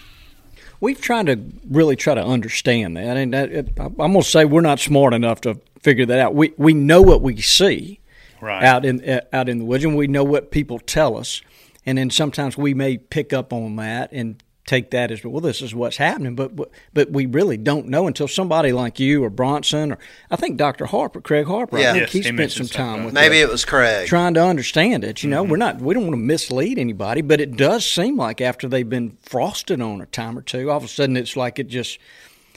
we've tried to really try to understand that, and that, it, I'm going to say we're not smart enough to figure that out. We we know what we see right. out in uh, out in the woods, and we know what people tell us, and then sometimes we may pick up on that and take that as well. This is what's happening, but but we really don't know until somebody like you or Bronson or I think Dr. Harper, Craig Harper. Yeah. I think yes, he, he spent some time with maybe it was Craig trying to understand it. You know, mm-hmm. we're not we don't want to mislead anybody, but it does seem like after they've been frosted on a time or two, all of a sudden it's like it just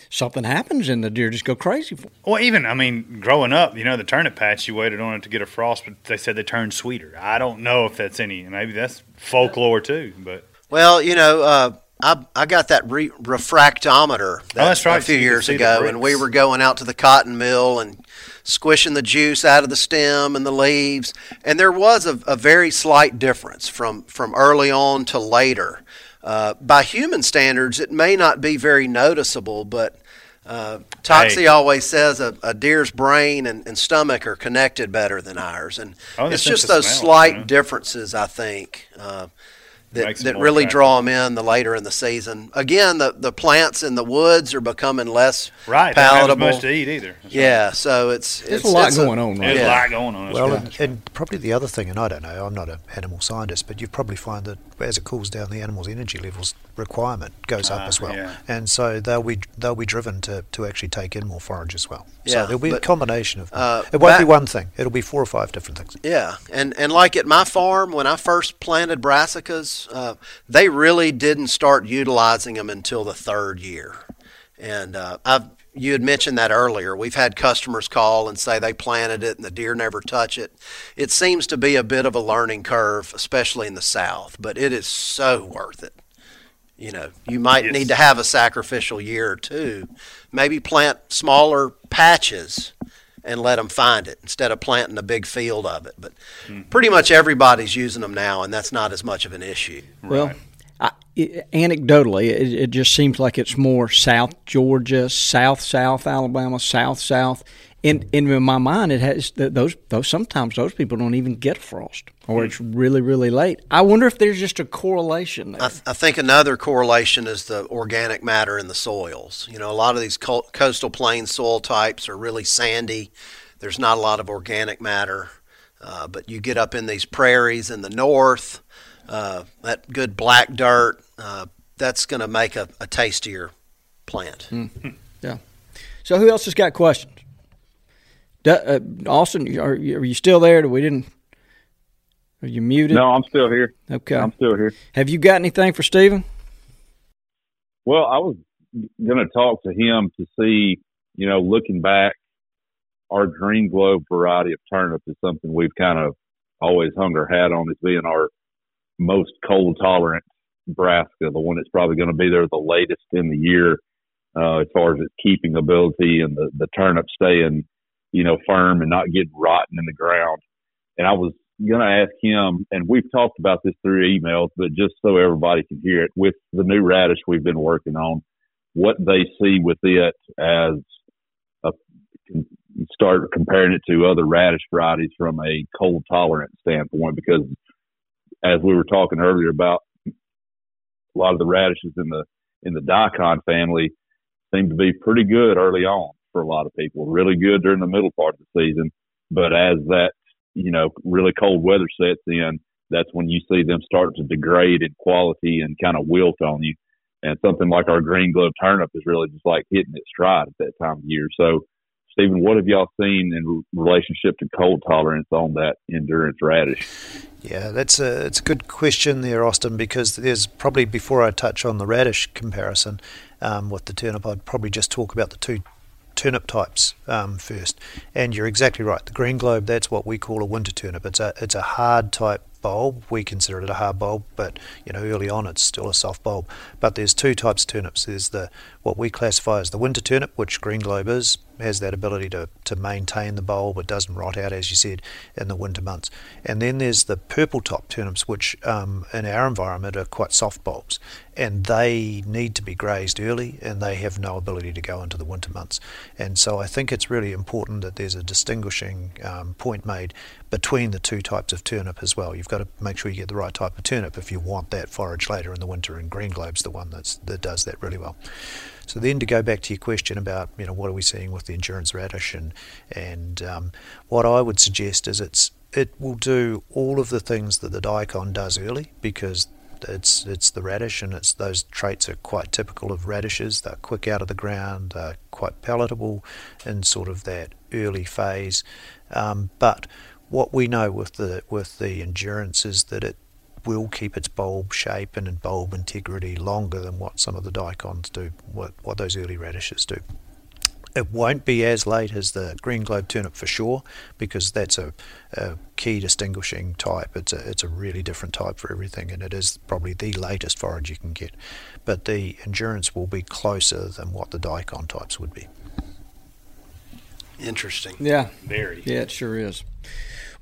something happens and the deer just go crazy. For Well, even I mean, growing up, you know, the turnip patch you waited on it to get a frost, but they said they turned sweeter. I don't know if that's any. Maybe that's folklore too, but Well, you know, uh, I I got that re- refractometer that, Oh, that's right. a few So years ago, and we were going out to the cotton mill and squishing the juice out of the stem and the leaves, and there was a, a very slight difference from from early on to later. Uh, by human standards, it may not be very noticeable, but uh, Toxey Hey. always says a, a deer's brain and, and stomach are connected better than ours, and Oh, it's just those smell, slight you know? differences, I think, uh, that, that really attractive. draw them in the later in the season. Again, the, the plants in the woods are becoming less right, they don't palatable. much to eat either. That's right. Yeah, so it's There's it's a lot it's going on, right? There's Yeah. a lot going on. That's Well, right. and, and probably the other thing, and I don't know, I'm not an animal scientist, but you probably find that as it cools down, the animal's energy levels requirement goes up Ah, as well, yeah. and so they'll be they'll be driven to, to actually take in more forage as well. Yeah, so there'll be a combination of. uh, it won't be one thing; it'll be four or five different things. Yeah, and and like at my farm, when I first planted brassicas, uh, they really didn't start utilizing them until the third year. And uh, I've you had mentioned that earlier. We've had customers call and say they planted it and the deer never touch it. It seems to be a bit of a learning curve, especially in the south, but it is so worth it. You know, you might Yes. need to have a sacrificial year or two. Maybe plant smaller patches and let them find it instead of planting a big field of it. But hmm. pretty much everybody's using them now, and that's not as much of an issue. Well, I, it, anecdotally, it, it just seems like it's more South Georgia, South South Alabama, South South. And in my mind, it has those those sometimes those people don't even get frost, or it's really really late. I wonder if there's just a correlation there. I, th- I think another correlation is the organic matter in the soils. You know, a lot of these co- coastal plain soil types are really sandy. There's not a lot of organic matter. Uh, but you get up in these prairies in the north, uh, that good black dirt, uh, that's going to make a, a tastier plant. yeah. So who else has got questions? Uh, Austin, are you, are you still there? We didn't. Are you muted? No, I'm still here. Okay. I'm still here. Have you got anything for Stephen? Well, I was going to talk to him to see, you know, looking back, our green globe variety of turnip is something we've kind of always hung our hat on as being our most cold tolerant brassica, the one that's probably going to be there the latest in the year uh, as far as its keeping ability and the, the turnip staying, you know, firm and not getting rotten in the ground. And I was going to ask him, and we've talked about this through emails, but just so everybody can hear it, with the new radish we've been working on, what they see with it as a start comparing it to other radish varieties from a cold tolerance standpoint, because as we were talking earlier about a lot of the radishes in the in the daikon family seem to be pretty good early on for a lot of people, really good during the middle part of the season, but as that you know, really cold weather sets in, that's when you see them start to degrade in quality and kind of wilt on you. And something like our green globe turnip is really just like hitting its stride at that time of year. So, Stephen, what have y'all seen in relationship to cold tolerance on that endurance radish? Yeah, that's a it's a good question there, Austin, because there's probably before I touch on the radish comparison um, with the turnip, I'd probably just talk about the two turnip types um, first. And you're exactly right. The green globe, that's what we call a winter turnip. It's a it's a hard type bulb. We consider it a hard bulb, but you know early on it's still a soft bulb. But there's two types of turnips. There's the what we classify as the winter turnip, which green globe is, has that ability to, to maintain the bulb. It doesn't rot out, as you said, in the winter months. And then there's the purple top turnips, which um, in our environment are quite soft bulbs, and they need to be grazed early, and they have no ability to go into the winter months. And so I think it's really important that there's a distinguishing um, point made between the two types of turnip as well. You've got to make sure you get the right type of turnip if you want that forage later in the winter, and green globe's the one that's, that does that really well. So then to go back to your question about you know what are we seeing with the endurance radish and and um, what I would suggest is it's it will do all of the things that the daikon does early because it's it's the radish and it's those traits are quite typical of radishes. They're quick out of the ground, they're quite palatable in sort of that early phase. Um, but what we know with the with the endurance is that it will keep its bulb shape and bulb integrity longer than what some of the daikons do, what, what those early radishes do. It won't be as late as the green globe turnip for sure, because that's a, a key distinguishing type. It's a, it's a really different type for everything, and it is probably the latest forage you can get. But the endurance will be closer than what the daikon types would be. Interesting. Yeah, Very. yeah, it sure is.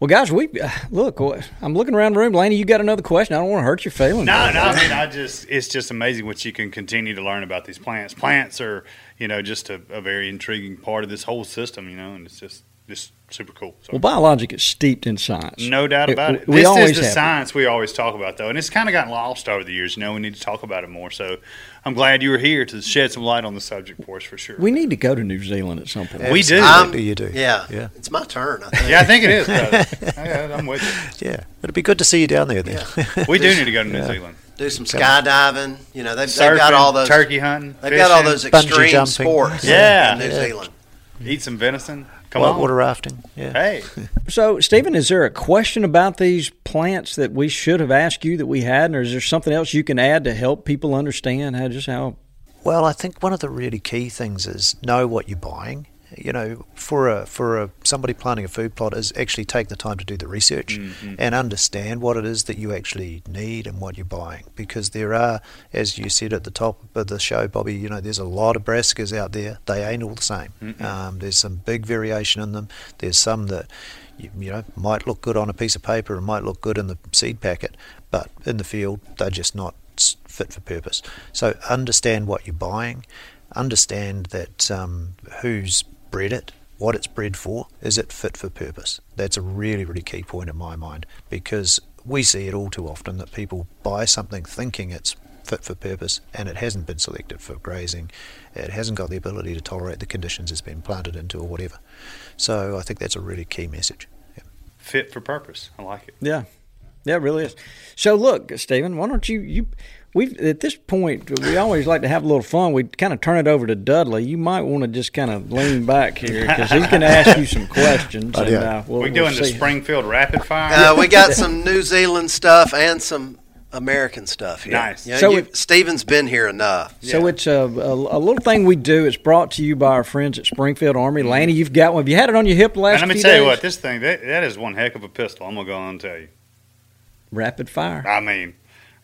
Well, guys, we uh, look. I'm looking around the room. Lanny, you got another question? I don't want to hurt your feelings. No, no. I mean, I just it's just amazing what you can continue to learn about these plants. Plants are, you know, just a, a very intriguing part of this whole system. You know, and it's just just super cool. So. Well, biologic is steeped in science. No doubt about it. we this always is the have. science we always talk about, though, and it's kind of gotten lost over the years. You know, we need to talk about it more. So, I'm glad you were here to shed some light on the subject for us, for sure. We need to go to New Zealand at some point. We do. Absolutely, um, you do. Yeah. Yeah. It's my turn, I think. yeah, I think it is. yeah, I'm with you. Yeah, it'd be good to see you down there then. you. We do need to go to New Zealand. Do some skydiving. You know, they've, they've got all those. turkey hunting. They've got all those extreme sports. Yeah. in New Yeah. Zealand. Eat some venison. Come White on. water rafting. Yeah. Hey, So, Stephen, is there a question about these plants that we should have asked you that we hadn't, or is there something else you can add to help people understand how just how? Well, I think one of the really key things is know what you're buying. You know, for a for a somebody planting a food plot is actually take the time to do the research and understand what it is that you actually need and what you're buying. Because there are, as you said at the top of the show, Bobby, you know, there's a lot of brassicas out there. They ain't all the same. Um, there's some big variation in them. There's some that you, you know might look good on a piece of paper and might look good in the seed packet, but in the field they're just not fit for purpose. So understand what you're buying, understand that um, who's bred it, what it's bred for, is it fit for purpose? That's a really, really key point in my mind because we see it all too often that people buy something thinking it's fit for purpose and it hasn't been selected for grazing, it hasn't got the ability to tolerate the conditions it's been planted into or whatever. So I think that's a really key message. Yeah. fit for purpose. I like it. Yeah, yeah, it really is. So, look, Stephen, why don't you you we at this point we always like to have a little fun. We kind of turn it over to Dudley. You might want to just kind of lean back here because he's going to ask you some questions. and, yeah. uh, we'll, We're we'll doing the. Springfield rapid fire. Uh, we got some New Zealand stuff and some American stuff here. Nice. You know, So you- it- Stephen's been here enough. So it's a, a, a little thing we do. It's brought to you by our friends at Springfield Armory. Lanny, you've got one. Have you had it on your hip the last and let me few tell you days? what, this thing that, that is one heck of a pistol. I'm gonna go on and tell you. Rapid fire. I mean,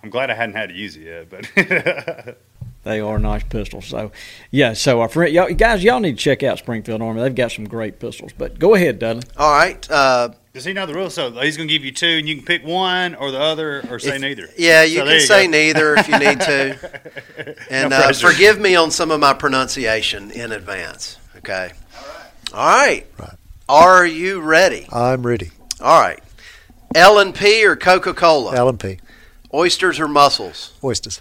I'm glad I hadn't had to use it yet, but They are nice pistols. So, yeah. So our friend, y'all, guys, y'all need to check out Springfield Armory. They've got some great pistols. But go ahead, Dudley. All right. Uh, does he know the rules? So he's gonna give you two, and you can pick one or the other, or say if- neither. Yeah, you So there can say go. neither if you need to. And No uh, forgive me on some of my pronunciation in advance. Okay. All right. Right. Are you ready? I'm ready. All right. L and P or Coca Cola? L and P. Oysters or mussels? Oysters.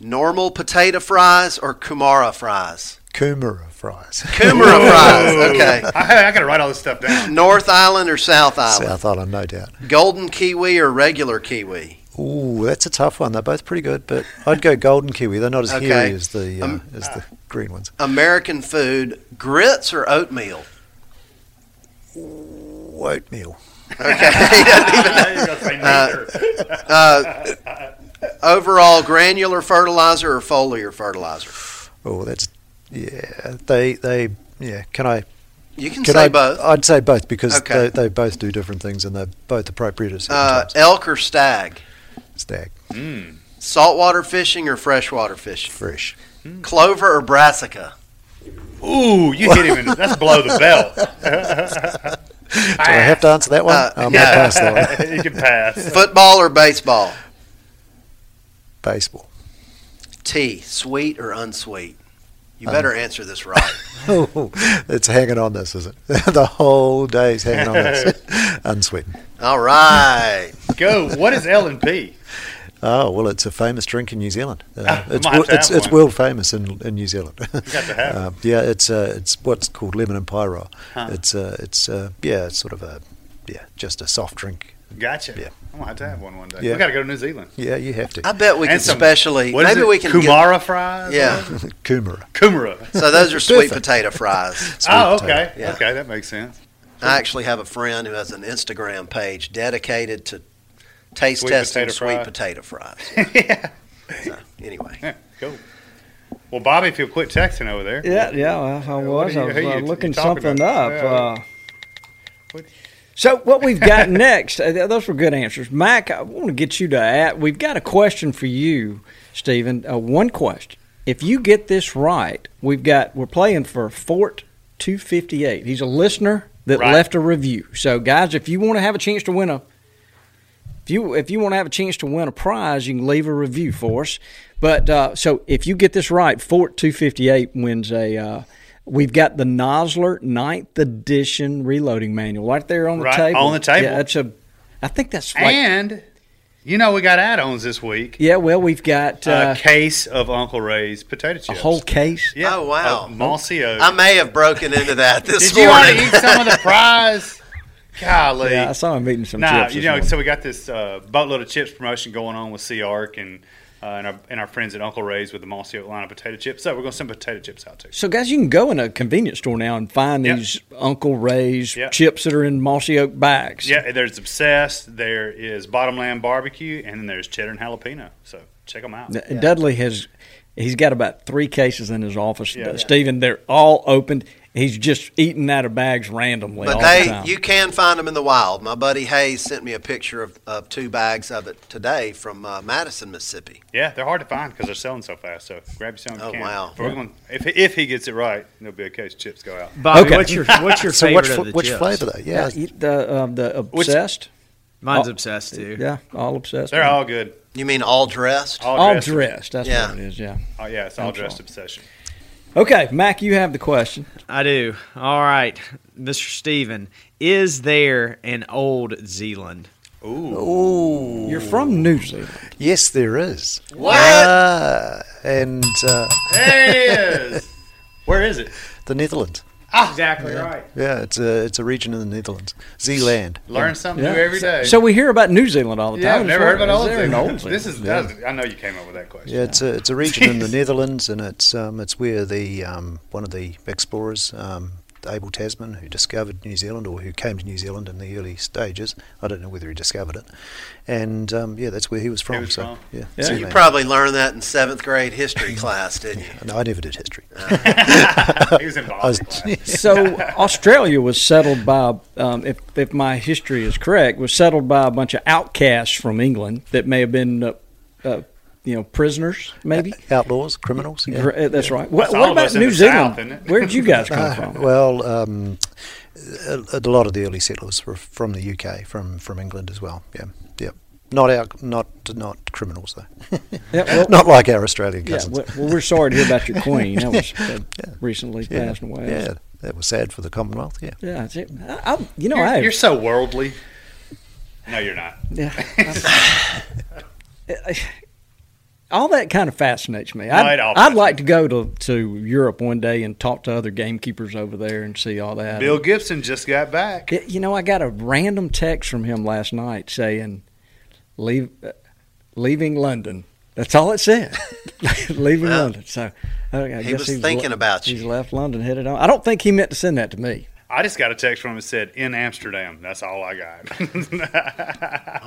Normal potato fries or Kumara fries? Kumara fries. Kumara fries. Okay. I, I gotta write all this stuff down. North Island or South Island? South Island, no doubt. Golden kiwi or regular kiwi? Ooh, that's a tough one. They're both pretty good, but I'd go golden kiwi. They're not as Okay. hairy as the uh, Um, as the green ones. American food, grits or oatmeal? Oatmeal. Okay. He doesn't even know. You gotta say neither. Uh, overall, granular fertilizer or foliar fertilizer? Oh, that's yeah. They they yeah. Can I? You can, Can say I? both. I'd say both because Okay. they, they both do different things and they're both appropriate at Uh, times. elk or stag? Stag, Saltwater fishing or freshwater fishing? fresh. Clover or brassica? Ooh, you hit him. In, that's below the belt. Do I have to answer that one? Uh, I'm yeah. gonna pass that one. you can pass. Football or baseball? Baseball. Tea, sweet or unsweet? You better answer this right. Oh, it's hanging on this, is it? the whole day's hanging on this. Unsweetened. All right. Go. What is L and P? Oh well, it's a famous drink in New Zealand. Uh, Ah, it's wo- it's, it's world famous in, in New Zealand. You got to have. Um, yeah, it's uh, it's what's called lemon and Paeroa. It's uh, it's uh, yeah, it's sort of a yeah, just a soft drink. Gotcha. yeah. I'm gonna have to have one one day. Yeah. We gotta go to New Zealand. Yeah, you have to. I bet we And can some- specially. What is maybe it? we can get. Kumara fries. Yeah. Kumara. Kumara. So those are sweet potato fries. Sweet oh, potato. okay. Yeah. Okay, that makes sense. I actually have a friend who has an Instagram page dedicated to taste Sweet testing potato sweet fry. potato fries. yeah. So, anyway, Yeah, cool. Well, Bobby, if you'll quit texting over there. Yeah, yeah, well, I was. are I was uh, you- looking something about? up. Yeah. Uh, What- so what we've got next? Uh, those were good answers, Mac. I want to get you to at. We've got a question for you, Stephen. Uh, one question. If you get this right, we've got we're playing for Fort two fifty eight. He's a listener that Right. left a review. So guys, if you want to have a chance to win a if you if you want to have a chance to win a prize, you can leave a review for us. But uh, so if you get this right, Fort two fifty eight wins a. Uh, we've got the Nosler Ninth Edition reloading manual right there on the Right, table. on the table. Yeah, that's a. I think that's like. And you know we got add-ons this week. yeah, well, we've got uh, a case of Uncle Ray's potato chips. a whole case. Yeah. Oh, wow. Of Mossy Oak. I may have broken into that this morning. Did you want to eat some of the fries? Golly. Yeah, I saw him eating some Nah, chips. you know, morning. so we got this uh, boatload of chips promotion going on with Sea Arc and uh, and, our, and our friends at Uncle Ray's with the Mossy Oak line of potato chips. So we're going to send potato chips out too. So, guys, you can go in a convenience store now and find Yep. these Uncle Ray's Yep. chips that are in mossy oak bags. Yeah, there's Obsessed, there is Bottomland Barbecue, and then there's Cheddar and Jalapeno. So check them out. D- Dudley has he's got about three cases in his office. Yeah. Stephen, they're all opened. He's just eating out of bags randomly. all But the they, time. you can find them in the wild. My buddy Hayes sent me a picture of, of two bags of it today from uh, Madison, Mississippi. Yeah, they're hard to find because they're selling so fast. So grab you some. if Oh, can. wow. But we're going, if, if he gets it right, there'll be a case of chips go out. Bobby, Okay. what's your what's your So favorite which, of fl- the which chips? flavour though? Yeah, yeah, the um, the obsessed. Mine's Oh. obsessed too. Yeah, all obsessed. They're all good. You mean all dressed? All, all dressed. dressed. That's Yeah. what it is. Yeah. Oh, yeah, it's all I'm dressed sorry. obsession. Okay, Mac, you have the question. I do. All right, Mr. Stephen, is there an old Zealand? Ooh. You're from New Zealand. yes, there is. What? Ah, and uh, There it is. Where is it? the Netherlands. Exactly right. Yeah, it's a it's a region in the Netherlands. Zealand. Learn something Yeah. new every day. So we hear about New Zealand all the yeah, time. I've never heard about Is old there Zealand. This is, that I know you came up with that question. Yeah, it's a it's a region in the Netherlands, and it's um, it's where the um, one of the explorers, um, Abel Tasman, who discovered New Zealand or who came to New Zealand in the early stages. I don't know whether he discovered it, and um, yeah, that's where he was from. was so from. yeah, Yeah. You Zealand. probably learned that in seventh grade history class, didn't you? No, I never did history. he was involved. Was- Boston. class. so Australia was settled by, um, if if my history is correct, was settled by a bunch of outcasts from England that may have been, uh, uh, you know, prisoners, maybe. Outlaws, criminals. Yeah. Gr- uh, That's right. What, all what about New Zealand? South. Where did you guys come from? Well, um, a, a lot of the early settlers were from the UK, from from England as well. Yeah, yeah. Not our, not not criminals though. Yeah, well- not like our Australian Yeah, cousins. well, well, we're sorry to hear about your queen. That was uh, recently yeah, passed away. yeah, that was sad for the Commonwealth. Yeah. yeah. That's it. I, I, you know, You're, I you're so worldly. No, you're not. Yeah. All that kind of fascinates me. I'd, it I'd like to go to, to Europe one day and talk to other gamekeepers over there and see all that. Bill Gibson just got back. It- you know, I got a random text from him last night saying, "Leave, uh, leaving London." That's all it said. leaving Well, London. So I, I he guess was thinking about you. He's left London, headed on. I don't think he meant to send that to me. I just got a text from him that said in Amsterdam. That's all I got.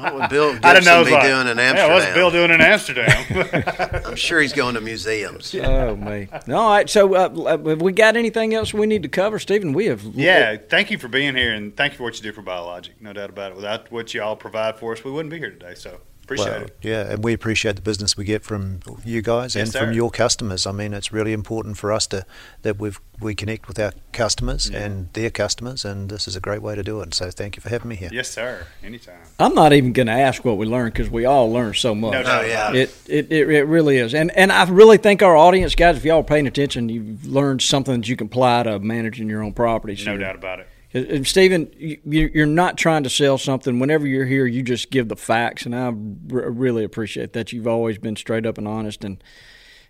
What would Bill I didn't know. Gibson it was be like, doing in Yeah, what's Amsterdam? Bill doing in Amsterdam? I'm sure he's going to museums. Oh me! All right. So, uh, have we got anything else we need to cover, Stephen? We have. yeah, thank you for being here and thank you for what you do for Biologic. No doubt about it. Without what you all provide for us, we wouldn't be here today. So appreciate Well, it. yeah, and we appreciate the business we get from you guys Yes, and sir. from your customers. I mean, it's really important for us to that we we connect with our customers Yeah. and their customers, and this is a great way to do it. So thank you for having me here. Yes, sir. Anytime. I'm not even going to ask what we learned because we all learn so much. No doubt Oh, yeah. it. It, it, it, it really is. And and I really think our audience, guys, if y'all are paying attention, you've learned something that you can apply to managing your own properties. No here. doubt about it. And- and Stephen, you, you- you're not trying to sell something. Whenever you're here, you just give the facts, and I really appreciate that. You've always been straight up and honest, and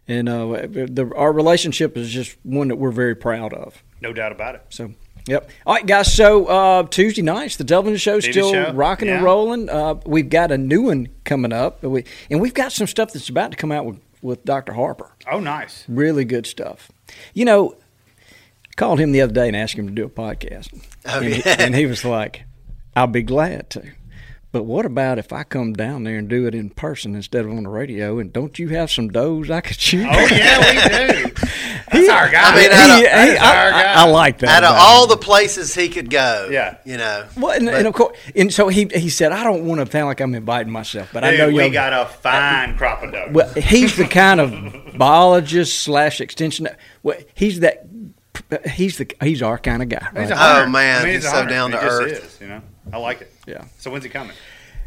and uh, the, our relationship is just one that we're very proud of. No doubt about it. So, yep. All right, guys. So uh, Tuesday nights, the Delvin Show TV still show, rocking and rolling. Uh, we've got a new one coming up, we, and we've got some stuff that's about to come out with, with Dr. Harper. Oh, nice. Really good stuff. You know, called him the other day and asked him to do a podcast, Oh, and, he, yeah. and he was like, "I'll be glad to." But what about if I come down there and do it in person instead of on the radio? And don't you have some does I could shoot? Oh yeah, we do. That's our guy. I mean, He- out of- he- That's I, our I- guy. I like that. Out of all him. the places he could go, Yeah. you know, Well, and, and of course, and so he he said, I don't want to sound like I'm inviting myself, but I know we y'all- got a fine crop of doe. Well, he's the kind of biologist slash extension. Well, he's that. He's the he's our kind of guy. He's Right? a. Oh, man, I mean, he's a so hunter. down He to just earth. Is, you know, I like it. Yeah. So when's he coming?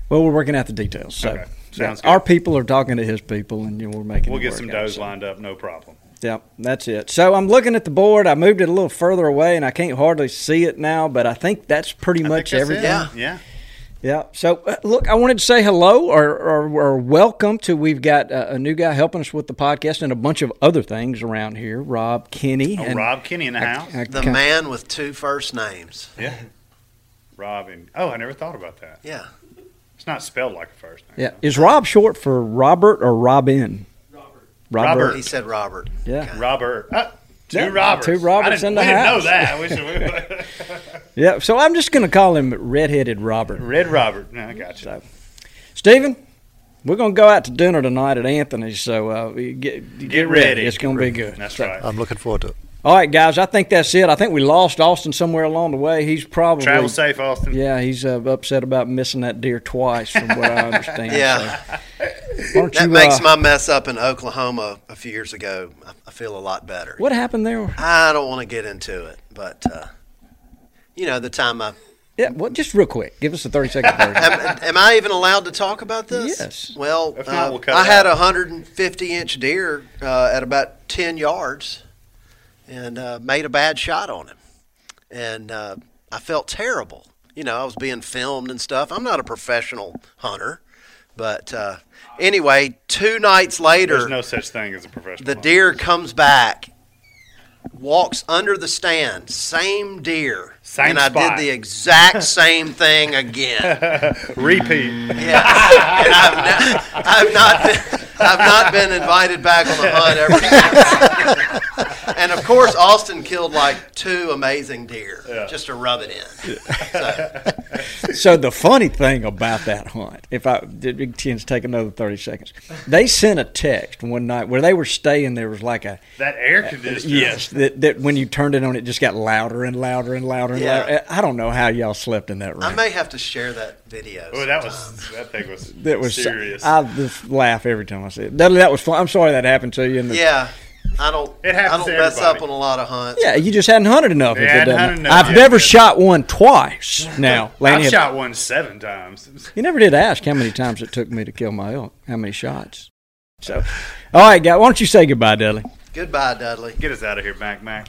Well, we're working out the details. So Okay. Sounds yeah, our people are talking to his people, and you know, we're making. We'll it get work some out, does so. lined up, no problem. Yep, that's it. So I'm looking at the board. I moved it a little further away, and I can't hardly see it now. But I think that's pretty I much everything. it. Yeah. Yeah. Yeah. So, uh, look, I wanted to say hello or, or, or welcome to. We've got uh, a new guy helping us with the podcast and a bunch of other things around here. Rob Kinney. Oh, and Rob Kinney in the house. I- I the kinda- man with two first names. Yeah. Rob and oh, I never thought about that. Yeah. It's not spelled like a first name. Yeah. Is Rob short for Robert or Robin? Robert. Robert. He said Robert. Yeah. Robert. Uh, two Yeah, Roberts. two Roberts in the we didn't know house. that. We should- Yeah. So I'm just going to call him Redheaded Robert. Red Robert. No, I got you. So, Stephen, we're going to go out to dinner tonight at Anthony's. So uh, get, get, Get ready. It's going to be good. That's So- right. I'm looking forward to it. All right, guys. I think that's it. I think we lost Austin somewhere along the way. He's probably Travel safe, Austin. Yeah, he's uh, upset about missing that deer twice, from what I understand. Yeah. So, That you, makes uh, my mess up in Oklahoma a few years ago. I, I feel a lot better. What happened there? I don't want to get into it, but uh, you know, the time I Yeah, well, just real quick. Give us a thirty second version. am, am I even allowed to talk about this? Yes. Well, not, uh, we'll I it had a 150 inch deer uh, at about 10 yards, and uh, made a bad shot on him, and uh, I felt terrible. You know, I was being filmed and stuff. I'm not a professional hunter, but uh, anyway, two nights later, There's no such thing as a professional. the hunter. deer comes back, walks under the stand, same deer. Same and I did the exact same thing again. Repeat. Yeah. and I've not, I've not been, I've not been invited back on the hunt ever since. and of course, Austin killed like two amazing deer just to rub it in. So, so the funny thing about that hunt, if I did Big Ten's take another thirty seconds, they sent a text one night where they were staying. There was like a That air conditioner. yes that, that when you turned it on, it just got louder and louder and louder and Yeah. louder. Eh, I don't know how y'all slept in that room. I may have to share that video. Oh, that was that thing was that was serious. I just laugh every time I see it. That, that was fun. I'm sorry that happened to you. And the, Yeah. I don't. It I happens don't to mess everybody. up on a lot of hunts. Yeah, you just hadn't hunted enough. Yeah, it hadn't hunted enough I've yet, never yeah. shot one twice. Now, Lanny, I've had- shot one seven times. you never did ask how many times it took me to kill my elk. How many shots? So, all right, guy, why don't you say goodbye, Dudley? Goodbye, Dudley. Get us out of here, Mac Mac.